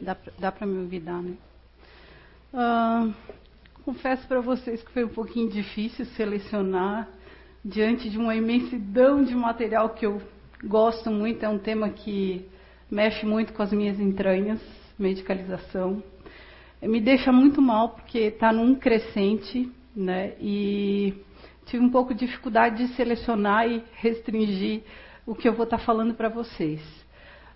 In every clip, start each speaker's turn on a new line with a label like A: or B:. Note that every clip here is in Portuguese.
A: Dá, dá para me dá, né? Uh, confesso para vocês que foi um pouquinho difícil selecionar diante de uma imensidão de material que eu gosto muito. É um tema que mexe muito com as minhas entranhas, medicalização. Me deixa muito mal porque está num crescente, né? E tive um pouco de dificuldade de selecionar e restringir o que eu vou estar tá falando para vocês.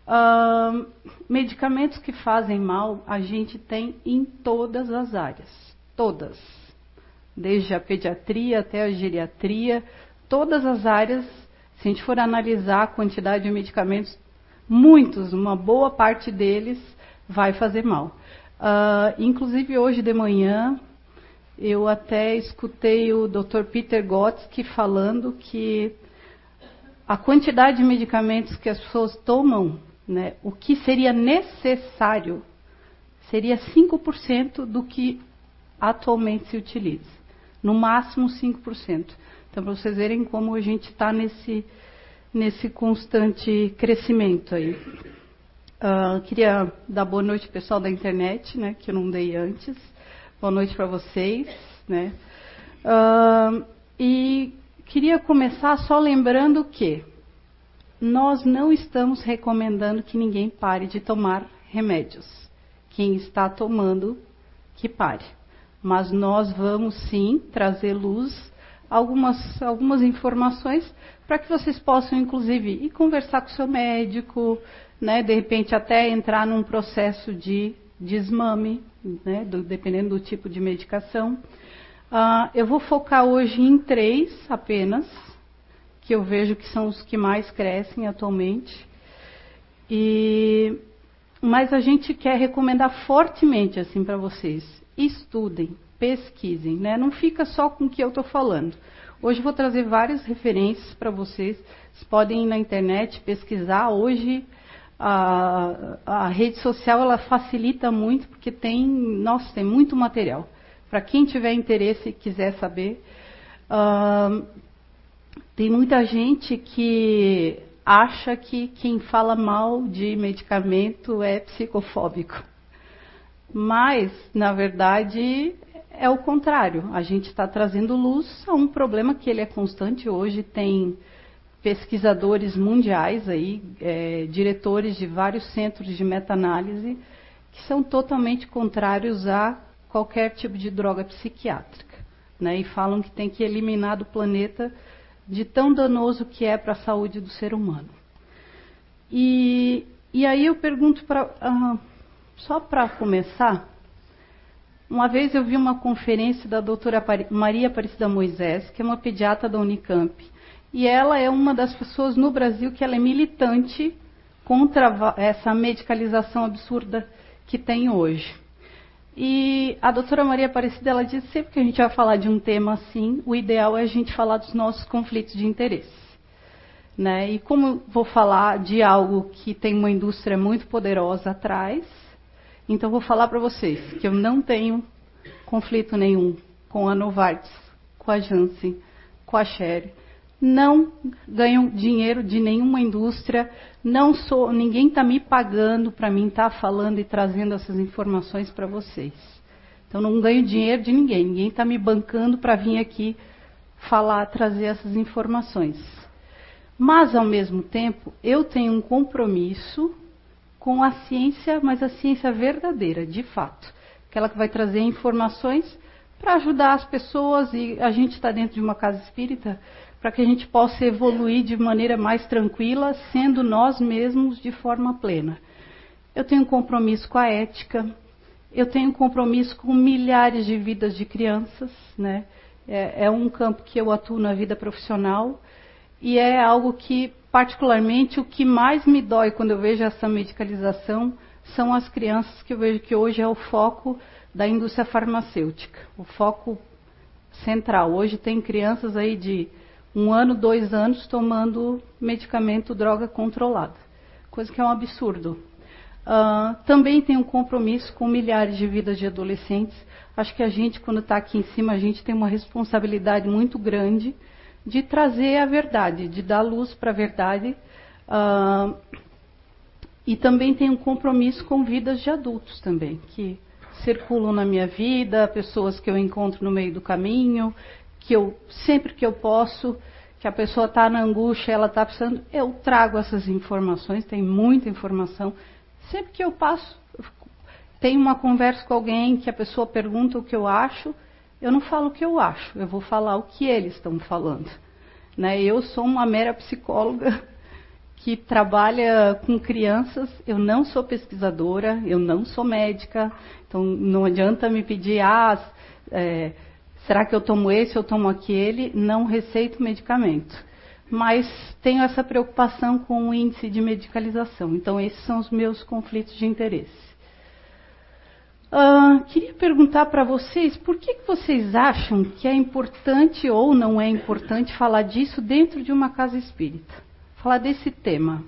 A: Uh, medicamentos que fazem mal, a gente tem em todas as áreas. Todas. Desde a pediatria até a geriatria, todas as áreas, se a gente for analisar a quantidade de medicamentos, muitos, uma boa parte deles vai fazer mal. Uh, inclusive hoje de manhã, eu até escutei o Dr. Peter Gotsky falando que a quantidade de medicamentos que as pessoas tomam né, o que seria necessário seria 5% do que atualmente se utiliza. No máximo 5%. Então, para vocês verem como a gente está nesse, nesse constante crescimento aí. Uh, queria dar boa noite pessoal da internet, né, que eu não dei antes. Boa noite para vocês, né. Uh, e queria começar só lembrando que nós não estamos recomendando que ninguém pare de tomar remédios. Quem está tomando, que pare. Mas nós vamos sim trazer luz, algumas, algumas informações, para que vocês possam, inclusive, ir conversar com o seu médico, né, de repente até entrar num processo de desmame, né, do, dependendo do tipo de medicação. Uh, eu vou focar hoje em três apenas, que eu vejo que são os que mais crescem atualmente. E mas a gente quer recomendar fortemente assim para vocês. Estudem, pesquisem, né? Não fica só com o que eu estou falando. Hoje eu vou trazer várias referências para vocês. Vocês podem ir na internet pesquisar. Hoje a, a, rede social ela facilita muito porque tem, nossa, tem muito material. Para quem tiver interesse e quiser saber, uh, tem muita gente que acha que quem fala mal de medicamento é psicofóbico. Mas, na verdade, é o contrário. A gente está trazendo luz a um problema que ele é constante. Hoje tem pesquisadores mundiais aí, é, diretores de vários centros de meta-análise, que são totalmente contrários a qualquer tipo de droga psiquiátrica. Né, e falam que tem que eliminar do planeta de tão danoso que é para a saúde do ser humano. E, e aí eu pergunto para. Uh, só para começar, uma vez eu vi uma conferência da doutora Maria Aparecida Moisés, que é uma pediatra da Unicamp, e ela é uma das pessoas no Brasil que ela é militante contra essa medicalização absurda que tem hoje. E a doutora Maria Aparecida, ela diz sempre que a gente vai falar de um tema assim, o ideal é a gente falar dos nossos conflitos de interesse. Né? E como vou falar de algo que tem uma indústria muito poderosa atrás, então vou falar para vocês que eu não tenho conflito nenhum com a Novartis, com a Janssen, com a Sherry não ganho dinheiro de nenhuma indústria, não sou, ninguém está me pagando para mim estar tá falando e trazendo essas informações para vocês. Então não ganho dinheiro de ninguém, ninguém está me bancando para vir aqui falar, trazer essas informações. Mas ao mesmo tempo, eu tenho um compromisso com a ciência, mas a ciência verdadeira, de fato, aquela que vai trazer informações para ajudar as pessoas e a gente está dentro de uma casa espírita para que a gente possa evoluir de maneira mais tranquila, sendo nós mesmos de forma plena. Eu tenho um compromisso com a ética, eu tenho um compromisso com milhares de vidas de crianças, né? É, é um campo que eu atuo na vida profissional e é algo que, particularmente, o que mais me dói quando eu vejo essa medicalização são as crianças que eu vejo que hoje é o foco da indústria farmacêutica, o foco central. Hoje tem crianças aí de um ano, dois anos tomando medicamento, droga controlada, coisa que é um absurdo. Uh, também tem um compromisso com milhares de vidas de adolescentes. Acho que a gente, quando está aqui em cima, a gente tem uma responsabilidade muito grande de trazer a verdade, de dar luz para a verdade. Uh, e também tenho um compromisso com vidas de adultos também, que circulam na minha vida, pessoas que eu encontro no meio do caminho, que eu sempre que eu posso, que a pessoa está na angústia, ela está precisando, eu trago essas informações, tem muita informação. Sempre que eu passo, tenho uma conversa com alguém que a pessoa pergunta o que eu acho, eu não falo o que eu acho, eu vou falar o que eles estão falando. Né? Eu sou uma mera psicóloga que trabalha com crianças, eu não sou pesquisadora, eu não sou médica, então não adianta me pedir, ah, é, será que eu tomo esse ou tomo aquele? Não receito medicamento. Mas tenho essa preocupação com o índice de medicalização. Então, esses são os meus conflitos de interesse. Uh, queria perguntar para vocês por que, que vocês acham que é importante ou não é importante falar disso dentro de uma casa espírita? Falar desse tema.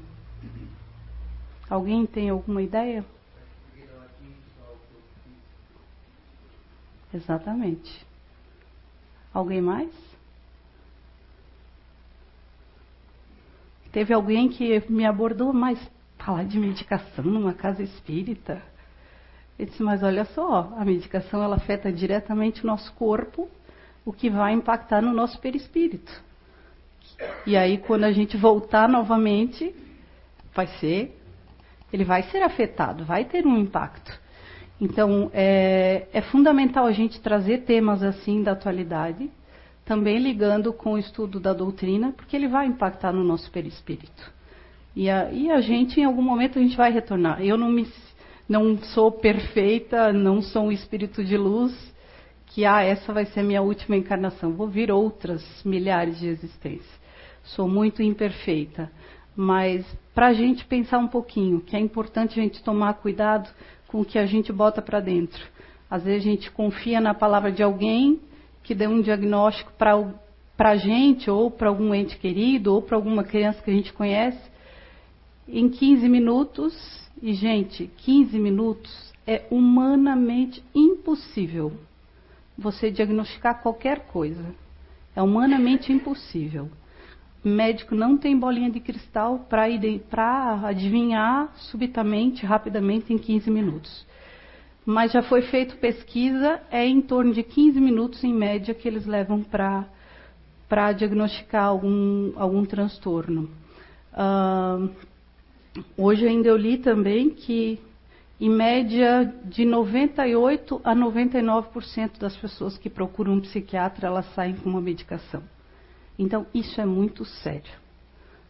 A: Alguém tem alguma ideia? Exatamente. Alguém mais? Teve alguém que me abordou, mas falar de medicação numa casa espírita? Eu disse, mas olha só, a medicação ela afeta diretamente o nosso corpo, o que vai impactar no nosso perispírito. E aí, quando a gente voltar novamente, vai ser, ele vai ser afetado, vai ter um impacto. Então, é, é fundamental a gente trazer temas assim da atualidade, também ligando com o estudo da doutrina, porque ele vai impactar no nosso perispírito. E a, e a gente, em algum momento, a gente vai retornar. Eu não me não sou perfeita, não sou um espírito de luz, que ah, essa vai ser a minha última encarnação. Vou vir outras milhares de existências. Sou muito imperfeita. Mas para a gente pensar um pouquinho, que é importante a gente tomar cuidado com o que a gente bota para dentro. Às vezes a gente confia na palavra de alguém que deu um diagnóstico para a gente, ou para algum ente querido, ou para alguma criança que a gente conhece. Em 15 minutos, e, gente, 15 minutos é humanamente impossível você diagnosticar qualquer coisa. É humanamente impossível. Médico não tem bolinha de cristal para adivinhar subitamente, rapidamente, em 15 minutos. Mas já foi feita pesquisa, é em torno de 15 minutos, em média, que eles levam para diagnosticar algum, algum transtorno. Uh, Hoje ainda eu li também que, em média, de 98 a 99% das pessoas que procuram um psiquiatra, elas saem com uma medicação. Então, isso é muito sério.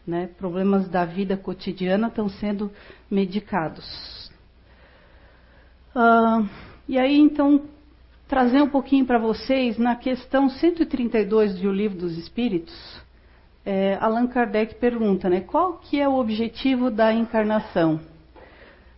A: Né? Problemas da vida cotidiana estão sendo medicados. Uh, e aí, então, trazer um pouquinho para vocês, na questão 132 do Livro dos Espíritos, é, Allan Kardec pergunta, né, qual que é o objetivo da encarnação?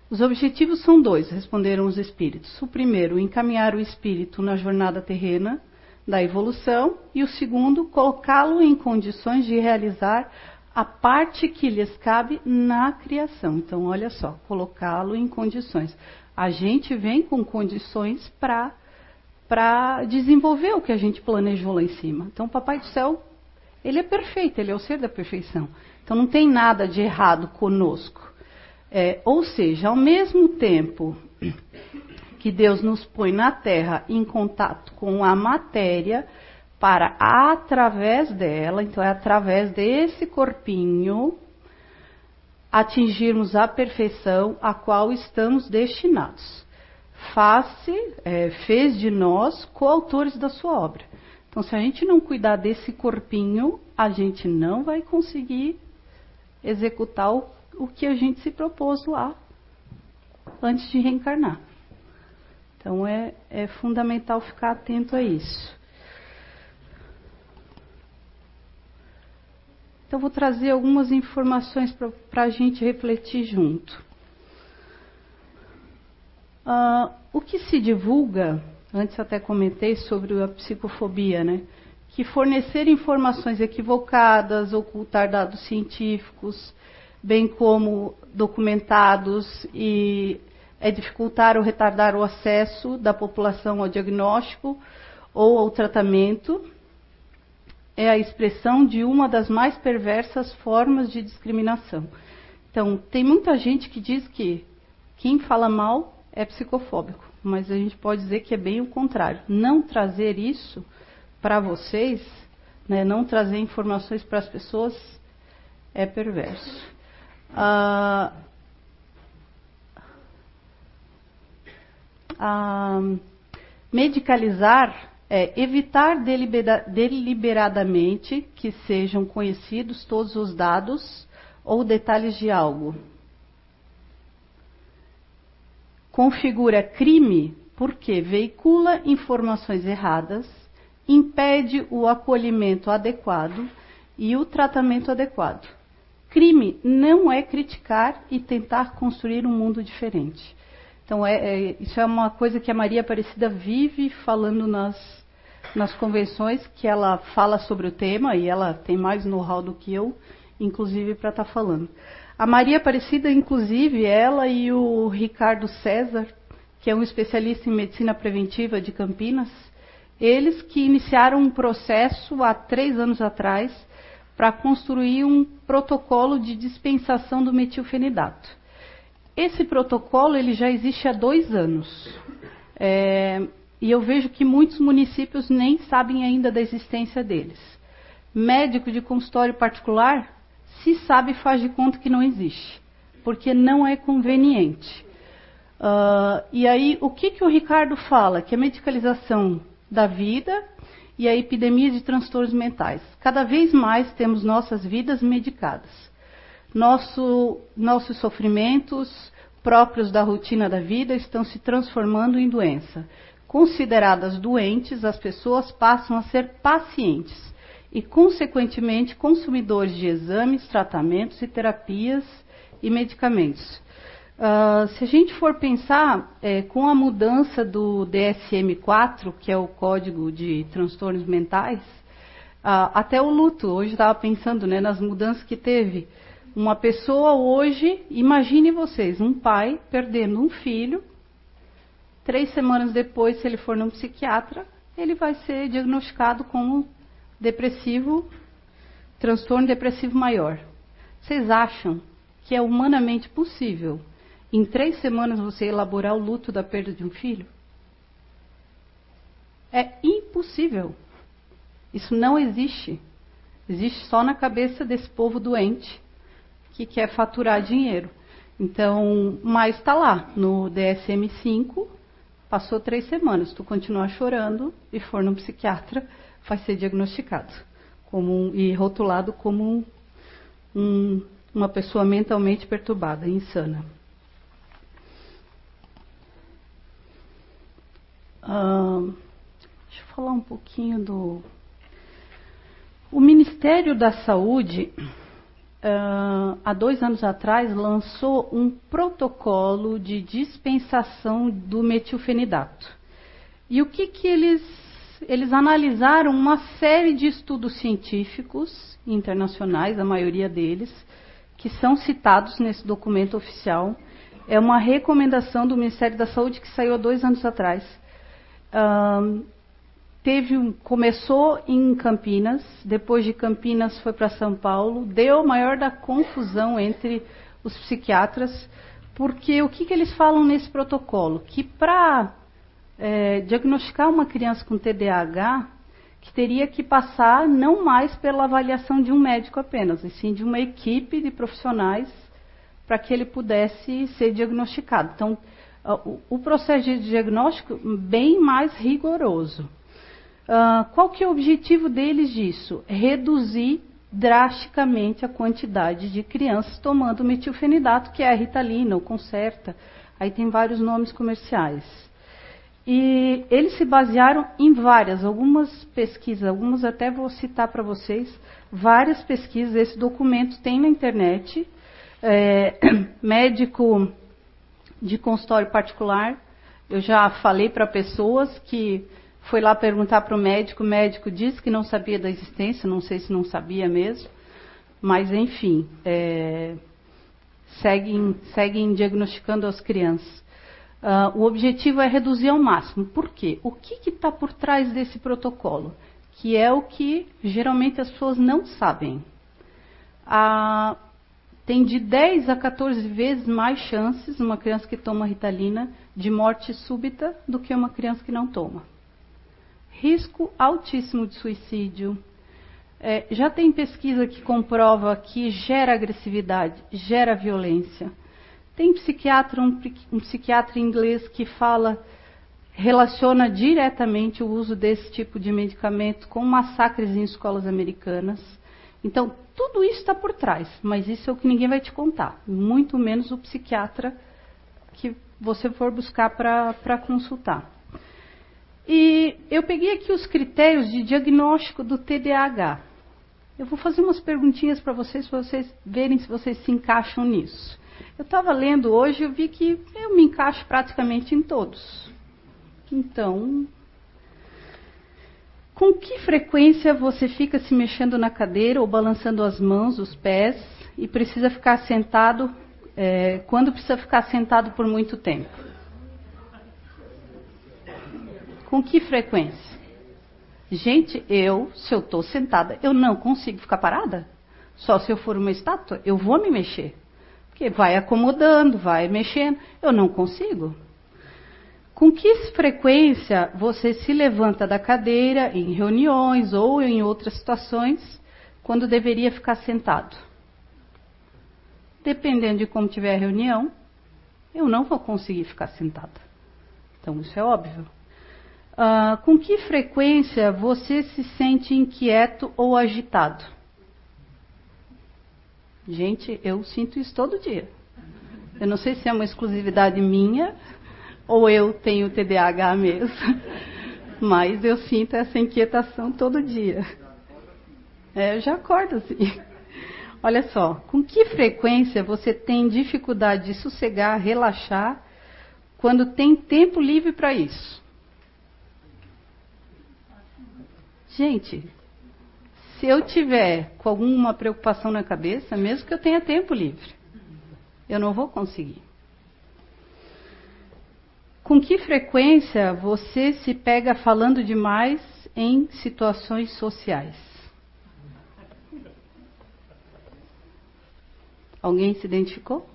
A: Os objetivos são dois, responderam os espíritos. O primeiro, encaminhar o espírito na jornada terrena da evolução, e o segundo, colocá-lo em condições de realizar a parte que lhes cabe na criação. Então, olha só, colocá-lo em condições. A gente vem com condições para para desenvolver o que a gente planejou lá em cima. Então, Papai do Céu ele é perfeito, ele é o ser da perfeição. Então não tem nada de errado conosco. É, ou seja, ao mesmo tempo que Deus nos põe na terra em contato com a matéria, para através dela, então é através desse corpinho, atingirmos a perfeição a qual estamos destinados. Face, é, fez de nós coautores da sua obra. Então, se a gente não cuidar desse corpinho, a gente não vai conseguir executar o, o que a gente se propôs lá antes de reencarnar. Então, é, é fundamental ficar atento a isso. Então, vou trazer algumas informações para a gente refletir junto. Uh, o que se divulga Antes até comentei sobre a psicofobia, né? Que fornecer informações equivocadas, ocultar dados científicos, bem como documentados e é dificultar ou retardar o acesso da população ao diagnóstico ou ao tratamento, é a expressão de uma das mais perversas formas de discriminação. Então, tem muita gente que diz que quem fala mal é psicofóbico, mas a gente pode dizer que é bem o contrário. Não trazer isso para vocês, né, não trazer informações para as pessoas, é perverso. Ah, ah, medicalizar é evitar delibera deliberadamente que sejam conhecidos todos os dados ou detalhes de algo. Configura crime porque veicula informações erradas, impede o acolhimento adequado e o tratamento adequado. Crime não é criticar e tentar construir um mundo diferente. Então, é, é, isso é uma coisa que a Maria Aparecida vive falando nas, nas convenções, que ela fala sobre o tema e ela tem mais know-how do que eu, inclusive, para estar tá falando. A Maria Aparecida, inclusive, ela e o Ricardo César, que é um especialista em medicina preventiva de Campinas, eles que iniciaram um processo há três anos atrás para construir um protocolo de dispensação do metilfenidato. Esse protocolo ele já existe há dois anos. É, e eu vejo que muitos municípios nem sabem ainda da existência deles. Médico de consultório particular, se sabe, faz de conta que não existe, porque não é conveniente. Uh, e aí, o que, que o Ricardo fala? Que a medicalização da vida e a epidemia de transtornos mentais. Cada vez mais temos nossas vidas medicadas. Nosso, nossos sofrimentos próprios da rotina da vida estão se transformando em doença. Consideradas doentes, as pessoas passam a ser pacientes e, consequentemente, consumidores de exames, tratamentos e terapias e medicamentos. Uh, se a gente for pensar é, com a mudança do DSM-4, que é o Código de Transtornos Mentais, uh, até o luto, hoje estava pensando né, nas mudanças que teve. Uma pessoa hoje, imagine vocês, um pai perdendo um filho, três semanas depois, se ele for num psiquiatra, ele vai ser diagnosticado como depressivo, transtorno depressivo maior. Vocês acham que é humanamente possível, em três semanas, você elaborar o luto da perda de um filho? É impossível. Isso não existe. Existe só na cabeça desse povo doente que quer faturar dinheiro. Então, mas está lá, no DSM-5, passou três semanas, tu continuar chorando e for no psiquiatra, vai ser diagnosticado como um, e rotulado como um, uma pessoa mentalmente perturbada, insana. Uh, deixa eu falar um pouquinho do. O Ministério da Saúde uh, há dois anos atrás, lançou um protocolo de dispensação do metilfenidato. E o que, que eles. Eles analisaram uma série de estudos científicos internacionais, a maioria deles, que são citados nesse documento oficial. É uma recomendação do Ministério da Saúde que saiu há dois anos atrás. Um, teve um, começou em Campinas, depois de Campinas foi para São Paulo, deu maior da confusão entre os psiquiatras, porque o que, que eles falam nesse protocolo? Que para é, diagnosticar uma criança com TDAH, que teria que passar não mais pela avaliação de um médico apenas, e sim de uma equipe de profissionais para que ele pudesse ser diagnosticado. Então, o processo de diagnóstico bem mais rigoroso. Uh, qual que é o objetivo deles disso? Reduzir drasticamente a quantidade de crianças tomando metilfenidato, que é a Ritalina, ou Concerta. Aí tem vários nomes comerciais. E eles se basearam em várias, algumas pesquisas, algumas até vou citar para vocês, várias pesquisas, esse documento tem na internet. É, médico de consultório particular, eu já falei para pessoas que foi lá perguntar para o médico, o médico disse que não sabia da existência, não sei se não sabia mesmo, mas enfim, é, seguem, seguem diagnosticando as crianças. Uh, o objetivo é reduzir ao máximo. Por quê? O que está por trás desse protocolo? Que é o que geralmente as pessoas não sabem. Tem de 10 a 14 vezes mais chances, uma criança que toma Ritalina, de morte súbita do que uma criança que não toma. Risco altíssimo de suicídio. É, já tem pesquisa que comprova que gera agressividade, gera violência. Tem psiquiatra, um, um psiquiatra inglês que fala, relaciona diretamente o uso desse tipo de medicamento com massacres em escolas americanas. Então, tudo isso está por trás, mas isso é o que ninguém vai te contar, muito menos o psiquiatra que você for buscar para consultar. E eu peguei aqui os critérios de diagnóstico do TDAH. Eu vou fazer umas perguntinhas para vocês, para vocês verem se vocês se encaixam nisso. Eu estava lendo hoje e vi que eu me encaixo praticamente em todos. Então, com que frequência você fica se mexendo na cadeira ou balançando as mãos, os pés e precisa ficar sentado? É, quando precisa ficar sentado por muito tempo? Com que frequência? Gente, eu, se eu estou sentada, eu não consigo ficar parada. Só se eu for uma estátua, eu vou me mexer. Porque vai acomodando, vai mexendo. Eu não consigo. Com que frequência você se levanta da cadeira em reuniões ou em outras situações quando deveria ficar sentado? Dependendo de como tiver a reunião, eu não vou conseguir ficar sentada. Então, isso é óbvio. Uh, com que frequência você se sente inquieto ou agitado? Gente, eu sinto isso todo dia. Eu não sei se é uma exclusividade minha ou eu tenho TDAH mesmo, mas eu sinto essa inquietação todo dia. É, eu já acordo assim. Olha só, com que frequência você tem dificuldade de sossegar, relaxar, quando tem tempo livre para isso? Gente, se eu tiver com alguma preocupação na cabeça, mesmo que eu tenha tempo livre, eu não vou conseguir. Com que frequência você se pega falando demais em situações sociais? Alguém se identificou?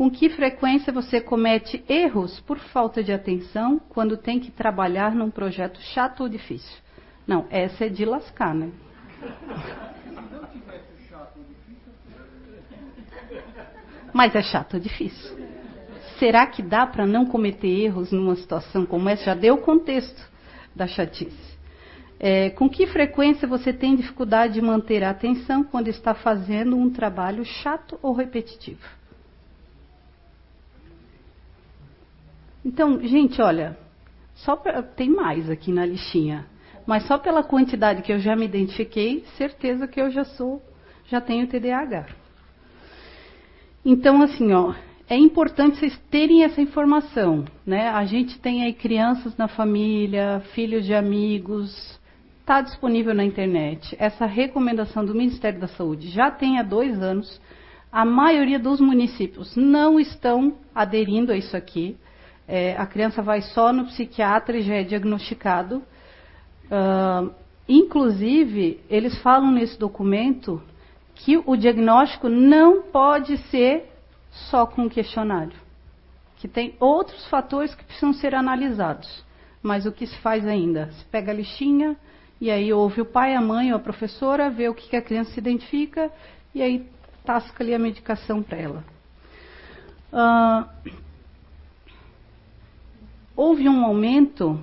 A: Com que frequência você comete erros por falta de atenção quando tem que trabalhar num projeto chato ou difícil? Não, essa é de lascar, né? Mas é chato, é difícil. Será que dá para não cometer erros numa situação como essa? Já deu o contexto da chatice. É, com que frequência você tem dificuldade de manter a atenção quando está fazendo um trabalho chato ou repetitivo? Então, gente, olha, só pra, tem mais aqui na listinha, mas só pela quantidade que eu já me identifiquei, certeza que eu já sou, já tenho TDAH. Então, assim, ó, é importante vocês terem essa informação, né? A gente tem aí crianças na família, filhos de amigos, está disponível na internet. Essa recomendação do Ministério da Saúde já tem há dois anos. A maioria dos municípios não estão aderindo a isso aqui. É, a criança vai só no psiquiatra e já é diagnosticado. Uh, inclusive, eles falam nesse documento que o diagnóstico não pode ser só com questionário, que tem outros fatores que precisam ser analisados. Mas o que se faz ainda? Se pega a listinha e aí ouve o pai, a mãe ou a professora, vê o que a criança se identifica e aí tasca ali a medicação para ela. Uh, houve um aumento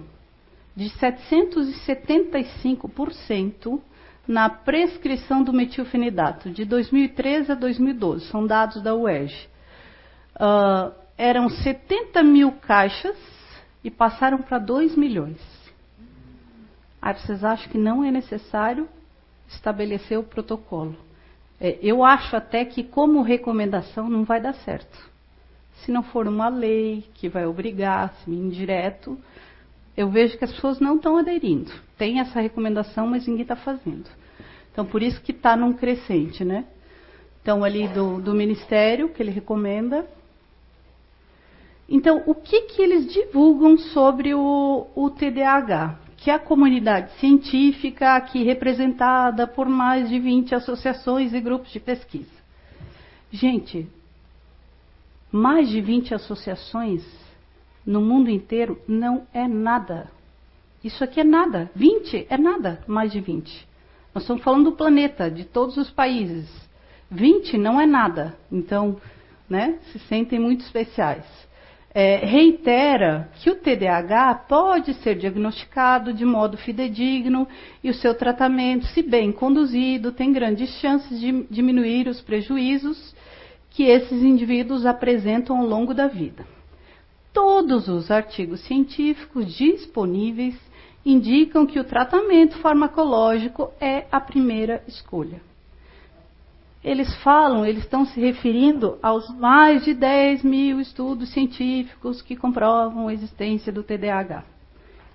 A: de 775% na prescrição do metilfenidato, de 2013 a 2012, são dados da UERJ. Uh, eram 70 mil caixas e passaram para 2 milhões. Aí vocês acham que não é necessário estabelecer o protocolo? É, eu acho até que, como recomendação, não vai dar certo. Se não for uma lei que vai obrigar, se indireto, eu vejo que as pessoas não estão aderindo. Tem essa recomendação, mas ninguém está fazendo. Então, por isso que está num crescente, né? Então, ali do, do Ministério, que ele recomenda. Então, o que, que eles divulgam sobre o, o TDAH? que a comunidade científica, aqui representada por mais de 20 associações e grupos de pesquisa. Gente, mais de 20 associações no mundo inteiro não é nada. Isso aqui é nada. 20 é nada, mais de 20. Nós estamos falando do planeta, de todos os países. 20 não é nada. Então, né, se sentem muito especiais é, reitera que o TDAH pode ser diagnosticado de modo fidedigno e o seu tratamento, se bem conduzido, tem grandes chances de diminuir os prejuízos que esses indivíduos apresentam ao longo da vida. Todos os artigos científicos disponíveis indicam que o tratamento farmacológico é a primeira escolha eles falam, eles estão se referindo aos mais de 10 mil estudos científicos que comprovam a existência do TDAH.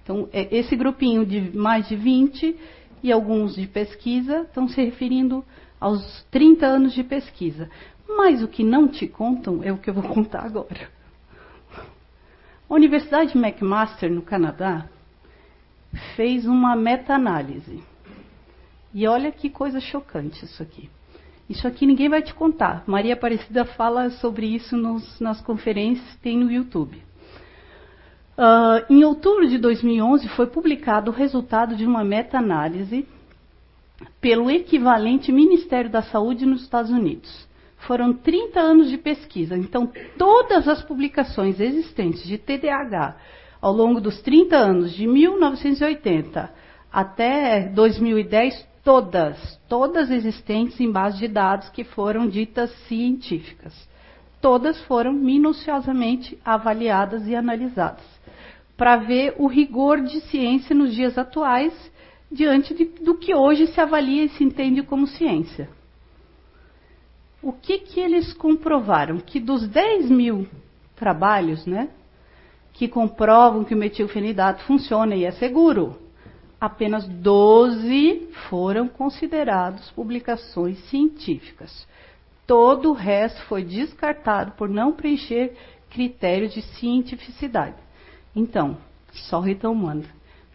A: Então, é, esse grupinho de mais de 20 e alguns de pesquisa estão se referindo aos 30 anos de pesquisa. Mas o que não te contam é o que eu vou contar agora. A Universidade McMaster, no Canadá, fez uma meta-análise. E olha que coisa chocante isso aqui. Isso aqui ninguém vai te contar. Maria Aparecida fala sobre isso nos, nas conferências, tem no YouTube. Uh, em outubro de 2011 foi publicado o resultado de uma meta-análise pelo equivalente Ministério da Saúde nos Estados Unidos. Foram 30 anos de pesquisa, então todas as publicações existentes de TDAH ao longo dos 30 anos, de 1980 até 2010, Todas, todas existentes em base de dados que foram ditas científicas. Todas foram minuciosamente avaliadas e analisadas, para ver o rigor de ciência nos dias atuais, diante de, do que hoje se avalia e se entende como ciência. O que, que eles comprovaram? Que dos 10 mil trabalhos, né, que comprovam que o metilfenidato funciona e é seguro, apenas 12 foram considerados publicações científicas. Todo o resto foi descartado por não preencher critérios de cientificidade. Então, só retomando: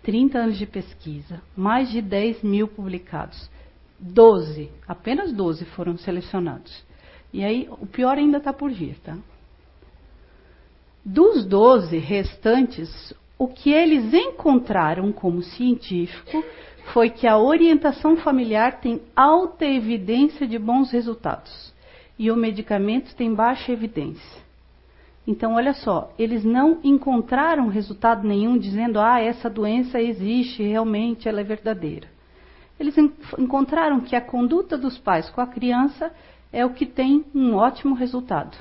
A: 30 anos de pesquisa, mais de 10 mil publicados, 12, apenas 12 foram selecionados. E aí, o pior ainda está por vir, tá? Dos 12 restantes, o que eles encontraram como científico foi que a orientação familiar tem alta evidência de bons resultados e o medicamento tem baixa evidência. Então, olha só, eles não encontraram resultado nenhum dizendo, ah, essa doença existe, realmente ela é verdadeira. Eles encontraram que a conduta dos pais com a criança é o que tem um ótimo resultado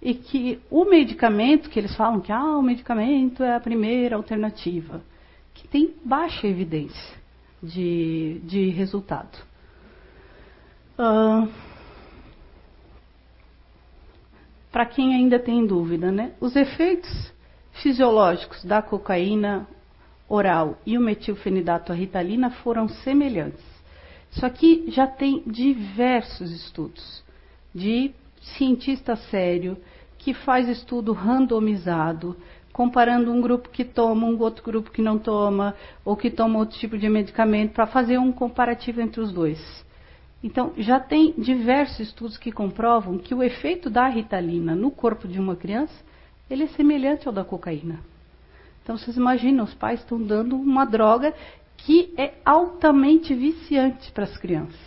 A: e que o medicamento, que eles falam que ah, o medicamento é a primeira alternativa, que tem baixa evidência de, de resultado. Uh, Para quem ainda tem dúvida, né? Os efeitos fisiológicos da cocaína oral e o metilfenidato a ritalina foram semelhantes. Isso aqui já tem diversos estudos de cientista sério que faz estudo randomizado, comparando um grupo que toma, um outro grupo que não toma, ou que toma outro tipo de medicamento, para fazer um comparativo entre os dois. Então, já tem diversos estudos que comprovam que o efeito da ritalina no corpo de uma criança, ele é semelhante ao da cocaína. Então, vocês imaginam, os pais estão dando uma droga que é altamente viciante para as crianças.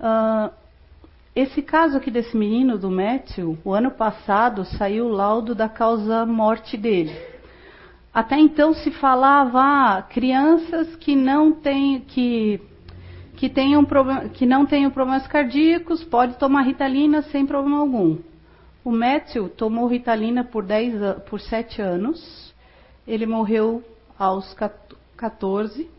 A: Uh, esse caso aqui desse menino, do Matthew, o ano passado saiu o laudo da causa morte dele. Até então se falava ah, crianças que não têm que que tenham que não tenham problemas cardíacos, pode tomar Ritalina sem problema algum. O Matthew tomou Ritalina por 10 por 7 anos. Ele morreu aos 14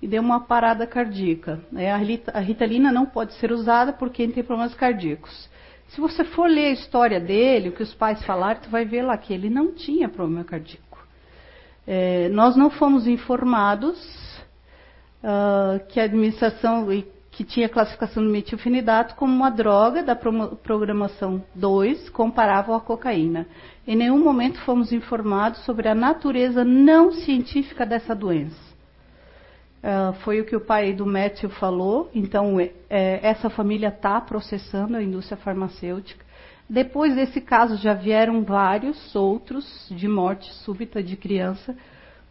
A: e deu uma parada cardíaca. É, a ritalina não pode ser usada por quem tem problemas cardíacos. Se você for ler a história dele, o que os pais falaram, tu vai ver lá que ele não tinha problema cardíaco. É, nós não fomos informados uh, que a administração, que tinha classificação do metilfenidato como uma droga da programação 2, comparável à cocaína. Em nenhum momento fomos informados sobre a natureza não científica dessa doença. Uh, foi o que o pai do Matthew falou, então é, essa família está processando a indústria farmacêutica. Depois desse caso já vieram vários outros de morte súbita de criança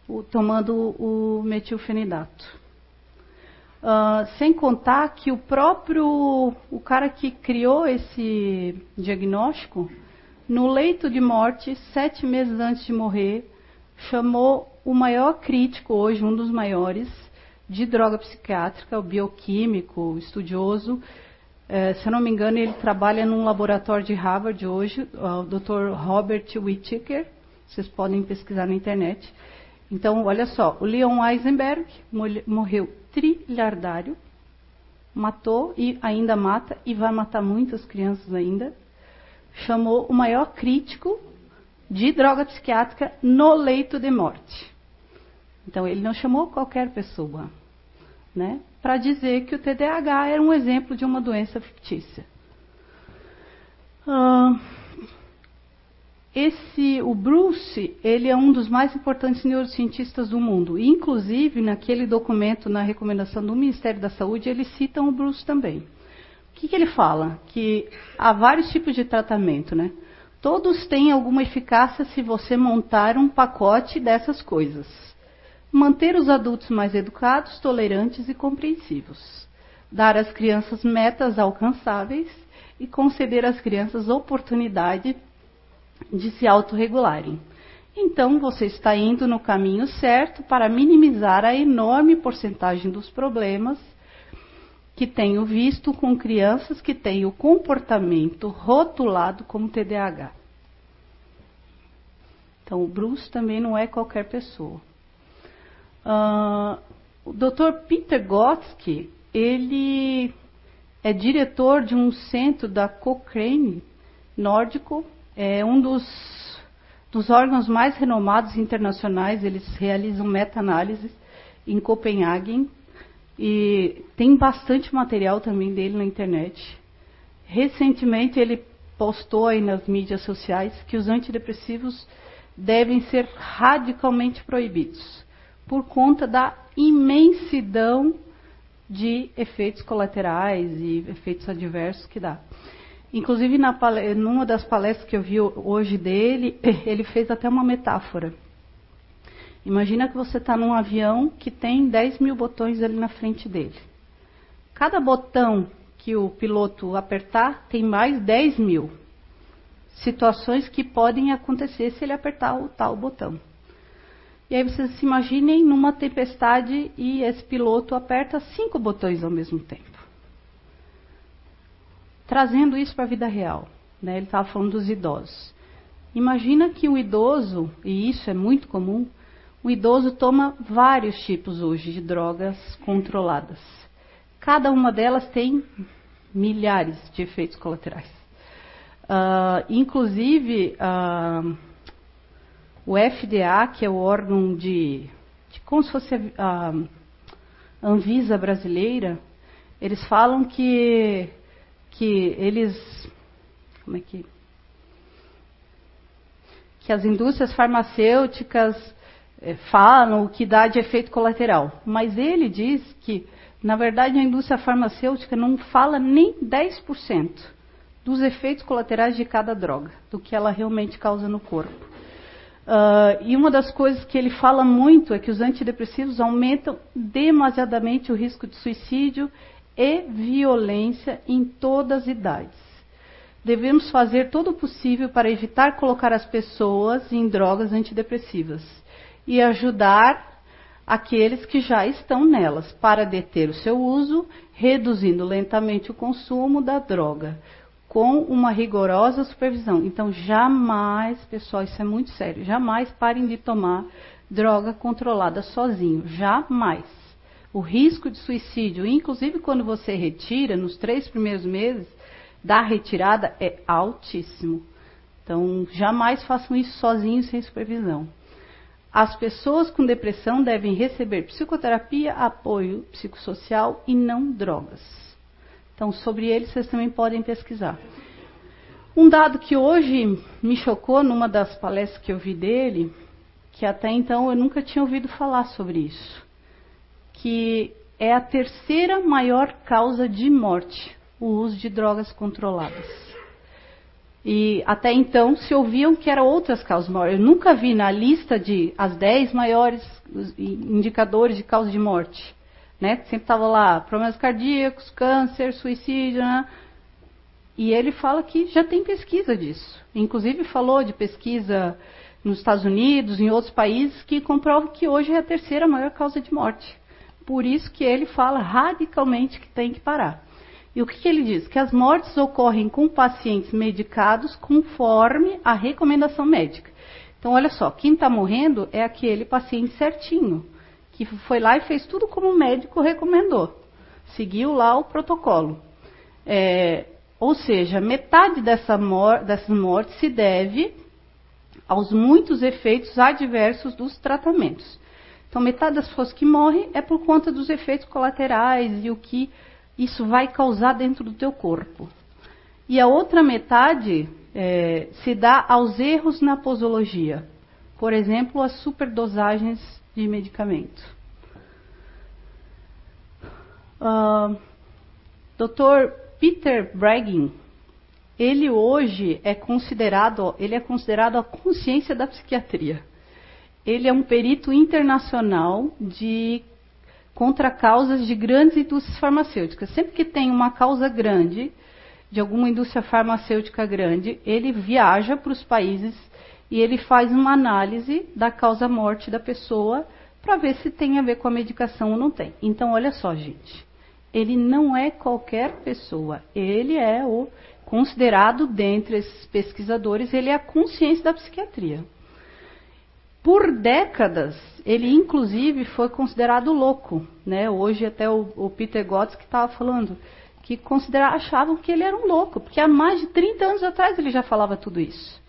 A: o, tomando o metilfenidato. Uh, sem contar que o próprio o cara que criou esse diagnóstico, no leito de morte, sete meses antes de morrer, chamou o maior crítico hoje, um dos maiores, de droga psiquiátrica, o bioquímico, estudioso. Uh, se eu não me engano, ele trabalha num laboratório de Harvard hoje, o Dr. Robert Whittaker. Vocês podem pesquisar na internet. Então, olha só, o Leon Eisenberg morreu trilhardário, matou e ainda mata, e vai matar muitas crianças ainda. Chamou o maior crítico de droga psiquiátrica no leito de morte. Então, ele não chamou qualquer pessoa, né? Para dizer que o TDAH era um exemplo de uma doença fictícia. Uh, esse, o Bruce, ele é um dos mais importantes neurocientistas do mundo. Inclusive, naquele documento, na recomendação do Ministério da Saúde, eles citam o Bruce também. O que, que ele fala? Que há vários tipos de tratamento, né? Todos têm alguma eficácia se você montar um pacote dessas coisas. Manter os adultos mais educados, tolerantes e compreensivos. Dar às crianças metas alcançáveis e conceder às crianças oportunidade de se autorregularem. Então, você está indo no caminho certo para minimizar a enorme porcentagem dos problemas que tenho visto com crianças que têm o comportamento rotulado como TDAH. Então, o Bruce também não é qualquer pessoa. Uh, o Dr. Peter Gotsky, ele é diretor de um centro da Cochrane nórdico é um dos, dos órgãos mais renomados internacionais, eles realizam meta-análises em Copenhague e tem bastante material também dele na internet. Recentemente ele postou aí nas mídias sociais que os antidepressivos devem ser radicalmente proibidos por conta da imensidão de efeitos colaterais e efeitos adversos que dá. Inclusive, na, numa das palestras que eu vi hoje dele, ele fez até uma metáfora. Imagina que você está num avião que tem 10 mil botões ali na frente dele. Cada botão que o piloto apertar tem mais 10 mil situações que podem acontecer se ele apertar o tal botão. E aí vocês se imaginem numa tempestade e esse piloto aperta cinco botões ao mesmo tempo trazendo isso para a vida real. Né? Ele estava falando dos idosos. Imagina que o idoso, e isso é muito comum, o idoso toma vários tipos hoje de drogas controladas. Cada uma delas tem milhares de efeitos colaterais. Uh, inclusive, uh, o FDA, que é o órgão de, de como se fosse a, a Anvisa brasileira, eles falam que que eles. Como é que. Que as indústrias farmacêuticas é, falam o que dá de efeito colateral. Mas ele diz que, na verdade, a indústria farmacêutica não fala nem 10% dos efeitos colaterais de cada droga, do que ela realmente causa no corpo. Uh, e uma das coisas que ele fala muito é que os antidepressivos aumentam demasiadamente o risco de suicídio e violência em todas as idades. Devemos fazer todo o possível para evitar colocar as pessoas em drogas antidepressivas e ajudar aqueles que já estão nelas para deter o seu uso, reduzindo lentamente o consumo da droga, com uma rigorosa supervisão. Então, jamais, pessoal, isso é muito sério, jamais parem de tomar droga controlada sozinho, jamais o risco de suicídio, inclusive quando você retira, nos três primeiros meses da retirada, é altíssimo. Então, jamais façam isso sozinhos, sem supervisão. As pessoas com depressão devem receber psicoterapia, apoio psicossocial e não drogas. Então, sobre ele vocês também podem pesquisar. Um dado que hoje me chocou numa das palestras que eu vi dele, que até então eu nunca tinha ouvido falar sobre isso, que é a terceira maior causa de morte, o uso de drogas controladas. E até então se ouviam que eram outras causas de morte. Eu nunca vi na lista de as 10 maiores indicadores de causa de morte. Né? Sempre estava lá problemas cardíacos, câncer, suicídio, né? E ele fala que já tem pesquisa disso. Inclusive falou de pesquisa nos Estados Unidos, em outros países, que comprovam que hoje é a terceira maior causa de morte. Por isso que ele fala radicalmente que tem que parar. E o que, que ele diz? Que as mortes ocorrem com pacientes medicados conforme a recomendação médica. Então, olha só, quem está morrendo é aquele paciente certinho, que foi lá e fez tudo como o médico recomendou. Seguiu lá o protocolo. É, ou seja, metade dessa mor dessas mortes se deve aos muitos efeitos adversos dos tratamentos. Então, metade das pessoas que morrem é por conta dos efeitos colaterais e o que isso vai causar dentro do teu corpo. E a outra metade é, se dá aos erros na posologia. Por exemplo, as superdosagens de medicamento. Uh, Dr. Peter Bragging, ele hoje é considerado, ele é considerado a consciência da psiquiatria. Ele é um perito internacional de contra causas de grandes indústrias farmacêuticas. Sempre que tem uma causa grande, de alguma indústria farmacêutica grande, ele viaja para os países e ele faz uma análise da causa morte da pessoa para ver se tem a ver com a medicação ou não tem. Então, olha só, gente ele não é qualquer pessoa, ele é o considerado dentre esses pesquisadores, ele é a consciência da psiquiatria. Por décadas, ele inclusive foi considerado louco, né? Hoje até o, o Peter Gotts que estava falando que achavam que ele era um louco, porque há mais de 30 anos atrás ele já falava tudo isso.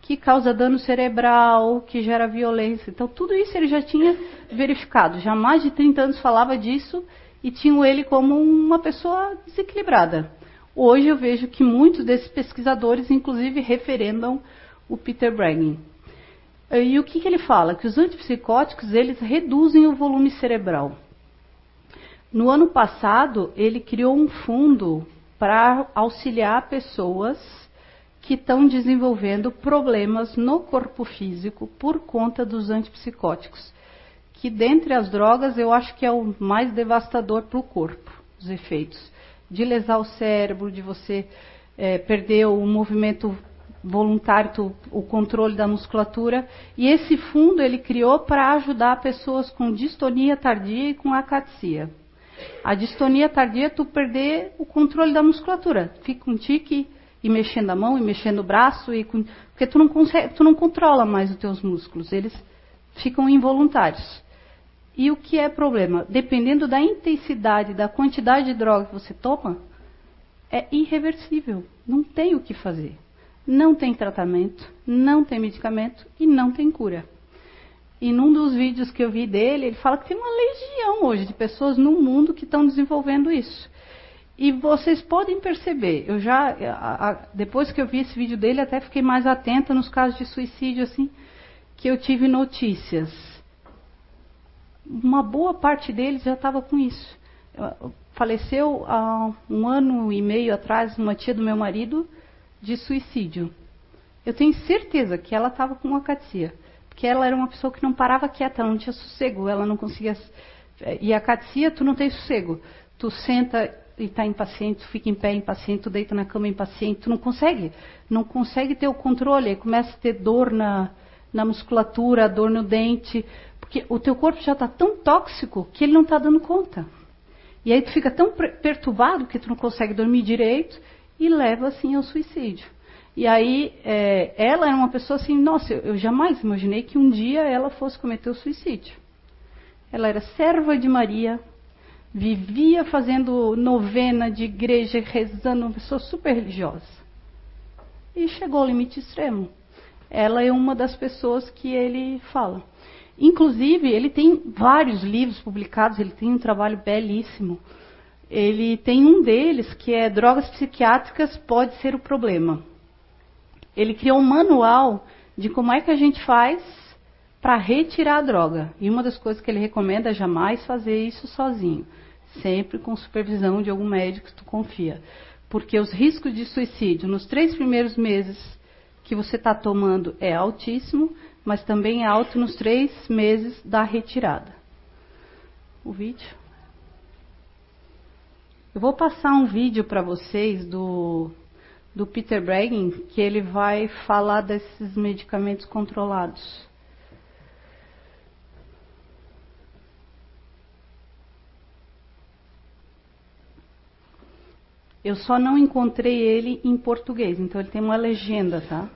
A: Que causa dano cerebral, que gera violência. Então, tudo isso ele já tinha verificado. Já há mais de 30 anos falava disso e tinham ele como uma pessoa desequilibrada. Hoje eu vejo que muitos desses pesquisadores, inclusive, referendam o Peter Bragging. E o que, que ele fala? Que os antipsicóticos eles reduzem o volume cerebral. No ano passado, ele criou um fundo para auxiliar pessoas que estão desenvolvendo problemas no corpo físico por conta dos antipsicóticos que dentre as drogas eu acho que é o mais devastador para o corpo, os efeitos. De lesar o cérebro, de você é, perder o movimento voluntário, o controle da musculatura. E esse fundo ele criou para ajudar pessoas com distonia tardia e com acatia. A distonia tardia é tu perder o controle da musculatura. Fica um tique e mexendo a mão e mexendo o braço e com, porque tu não consegue, tu não controla mais os teus músculos, eles ficam involuntários. E o que é problema? Dependendo da intensidade, da quantidade de droga que você toma, é irreversível. Não tem o que fazer. Não tem tratamento, não tem medicamento e não tem cura. E num dos vídeos que eu vi dele, ele fala que tem uma legião hoje de pessoas no mundo que estão desenvolvendo isso. E vocês podem perceber, eu já, depois que eu vi esse vídeo dele, até fiquei mais atenta nos casos de suicídio, assim, que eu tive notícias uma boa parte deles já estava com isso. Faleceu há um ano e meio atrás uma tia do meu marido de suicídio. Eu tenho certeza que ela estava com acatia, porque ela era uma pessoa que não parava quieta, ela não tinha sossego, ela não conseguia. E a acatia, tu não tem sossego. Tu senta e está impaciente, tu fica em pé impaciente, tu deita na cama impaciente, tu não consegue, não consegue ter o controle, começa a ter dor na, na musculatura, dor no dente, porque o teu corpo já está tão tóxico que ele não está dando conta. E aí tu fica tão perturbado que tu não consegue dormir direito e leva assim ao suicídio. E aí é, ela era uma pessoa assim, nossa, eu, eu jamais imaginei que um dia ela fosse cometer o suicídio. Ela era serva de Maria, vivia fazendo novena de igreja, rezando, uma pessoa super religiosa. E chegou ao limite extremo. Ela é uma das pessoas que ele fala. Inclusive, ele tem vários livros publicados, ele tem um trabalho belíssimo. Ele tem um deles que é Drogas Psiquiátricas Pode Ser o Problema. Ele criou um manual de como é que a gente faz para retirar a droga. E uma das coisas que ele recomenda é jamais fazer isso sozinho, sempre com supervisão de algum médico que tu confia. Porque os riscos de suicídio nos três primeiros meses que você está tomando é altíssimo, mas também é alto nos três meses da retirada. O vídeo. Eu vou passar um vídeo para vocês do, do Peter Breggin, que ele vai falar desses medicamentos controlados. Eu só não encontrei ele em português, então ele tem uma legenda, tá?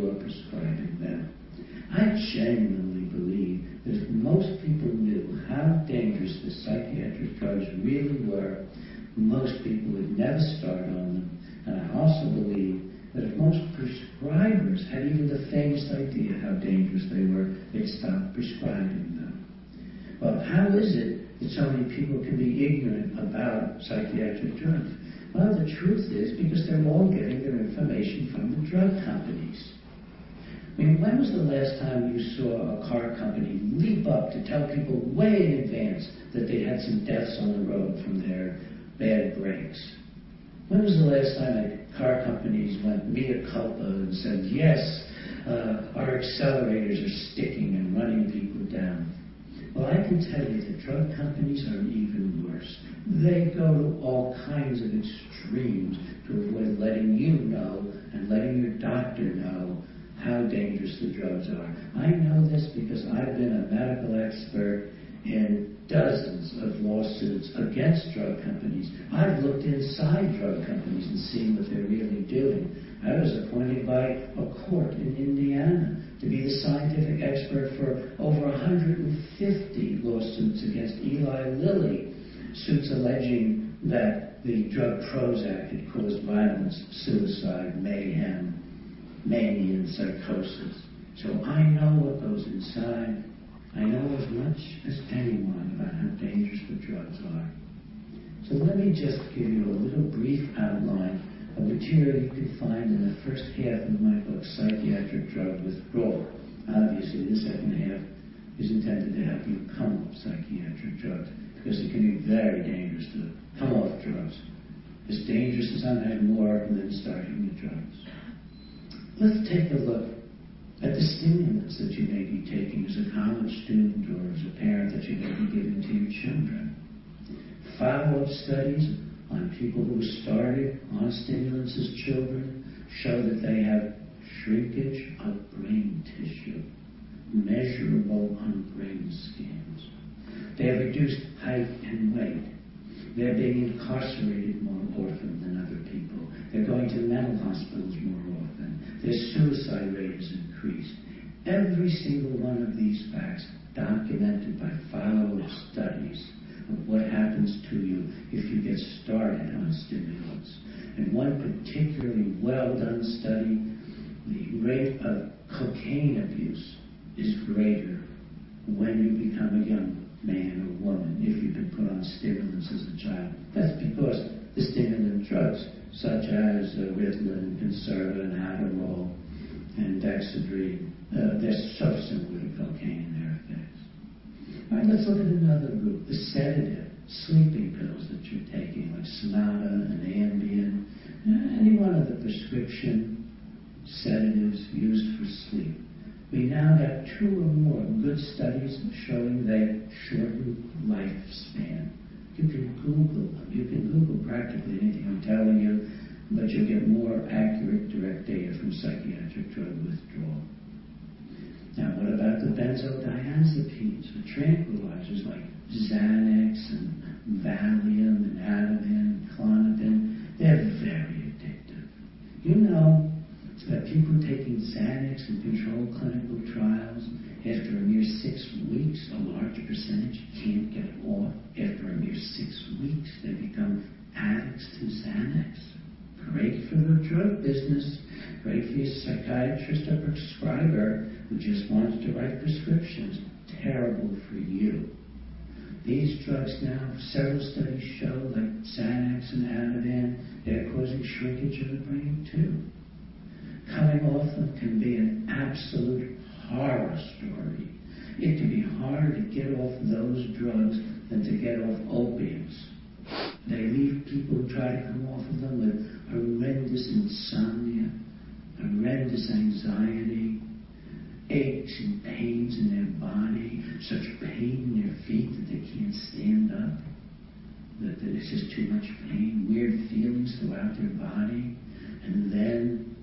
B: Who are prescribing them. I genuinely believe that if most people knew how dangerous the psychiatric drugs really were, most people would never start on them. And I also believe that if most prescribers had even the faintest idea how dangerous they were, they'd stop prescribing them. Well, how is it that so many people can be ignorant about psychiatric drugs? Well, the truth is because they're all getting their information from the drug companies. I mean, when was the last time you saw a car company leap up to tell people way in advance that they had some deaths on the road from their bad brakes? When was the last time that car companies went mea culpa and said, yes, uh, our accelerators are sticking and running people down? Well, I can tell you that drug companies are even worse. They go to all kinds of extremes to avoid letting you know and letting your doctor know how dangerous the drugs are. I know this because I've been a medical expert in dozens of lawsuits against drug companies. I've looked inside drug companies and seen what they're really doing. I was appointed by a court in Indiana to be the scientific expert for over 150 lawsuits against Eli Lilly, suits alleging that the drug Prozac had caused violence, suicide, mayhem, mania, and psychosis. So I know what goes inside. I know as much as anyone about how dangerous the drugs are. So let me just give you a little brief outline of material you can find in the first half of my book, Psychiatric Drug Withdrawal. Obviously, the second half is intended to help you come off psychiatric drugs because it can be very dangerous to come off drugs. It's dangerous and sometimes more than starting the drugs. Let's take a look at the stimulants that you may be taking as a college student or as a parent that you may be giving to your children. Follow-up studies on people who started on stimulants as children show that they have shrinkage of brain tissue, measurable on brain scans. They have reduced height and weight. They're being incarcerated more often than other people. They're going to mental hospitals more often. Their suicide rate has increased. Every single one of these facts documented by follow-up studies of what happens to you if you get started on stimulants. And one particularly well done study, the rate of cocaine abuse is greater when you become a young man or woman if you've been put on stimulants as a child. That's because the stimulant drugs, such as Ritalin, Concerta, and Adderall, and Dexedrine, they're so similar to cocaine in their effects. All right, let's look at another group, the sedative, sleeping pills that you're taking, like Sonata and Ambien, uh, any one of the prescription sedatives used for sleep. We now have two or more good studies showing they shorten lifespan. You can Google them. You can Google practically anything I'm telling you, but you'll get more accurate direct data from psychiatric drug withdrawal. Now, what about the benzodiazepines, the tranquilizers like Xanax and Valium and Ativan and Clonopin? They're very addictive. You know that people taking Xanax in controlled clinical trials after a mere six weeks, a large percentage can't get off. After a mere six weeks, they become addicts to Xanax. Great for the drug business, great for your psychiatrist or prescriber who just wants to write prescriptions. Terrible for you. These drugs now, several studies show, like Xanax and Ativan, they're causing shrinkage of the brain too. Coming off them can be an absolute horror story. It can be harder to get off those drugs than to get off opiates. They leave people who try to come off of them with horrendous insomnia, horrendous anxiety, aches and pains in their body, such pain in their feet that they can't stand up, that, that it's just too much pain, weird feelings throughout their body, and then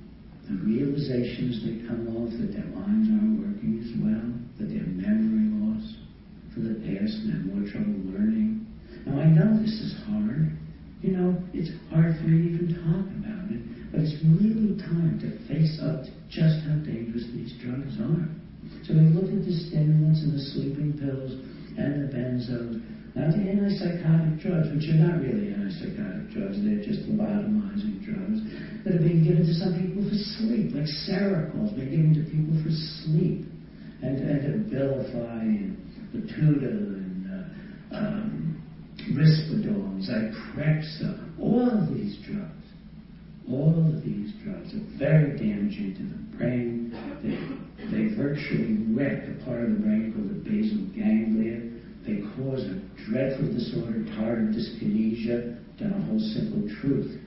B: the realization as they come off that their minds aren't working as well, that their memory loss for the past and have more trouble learning. Now I know this is hard. You know, it's hard for me to even talk about it, but it's really time to face up to just how dangerous these drugs are. So we look at the stimulants and the sleeping pills and the benzos now the antipsychotic drugs, which are not really antipsychotic drugs, they're just lobotomizing drugs, that are being given to some people for sleep, like Seroquel's being given to people for sleep, and, and Abilify and Latuda and uh, um, Risperdal, Zyprexa, all of these drugs, all of these drugs are very damaging to the brain. They, they virtually wreck a part of the brain called the basal ganglia they cause a dreadful disorder, tardive dyskinesia. Done a whole simple truth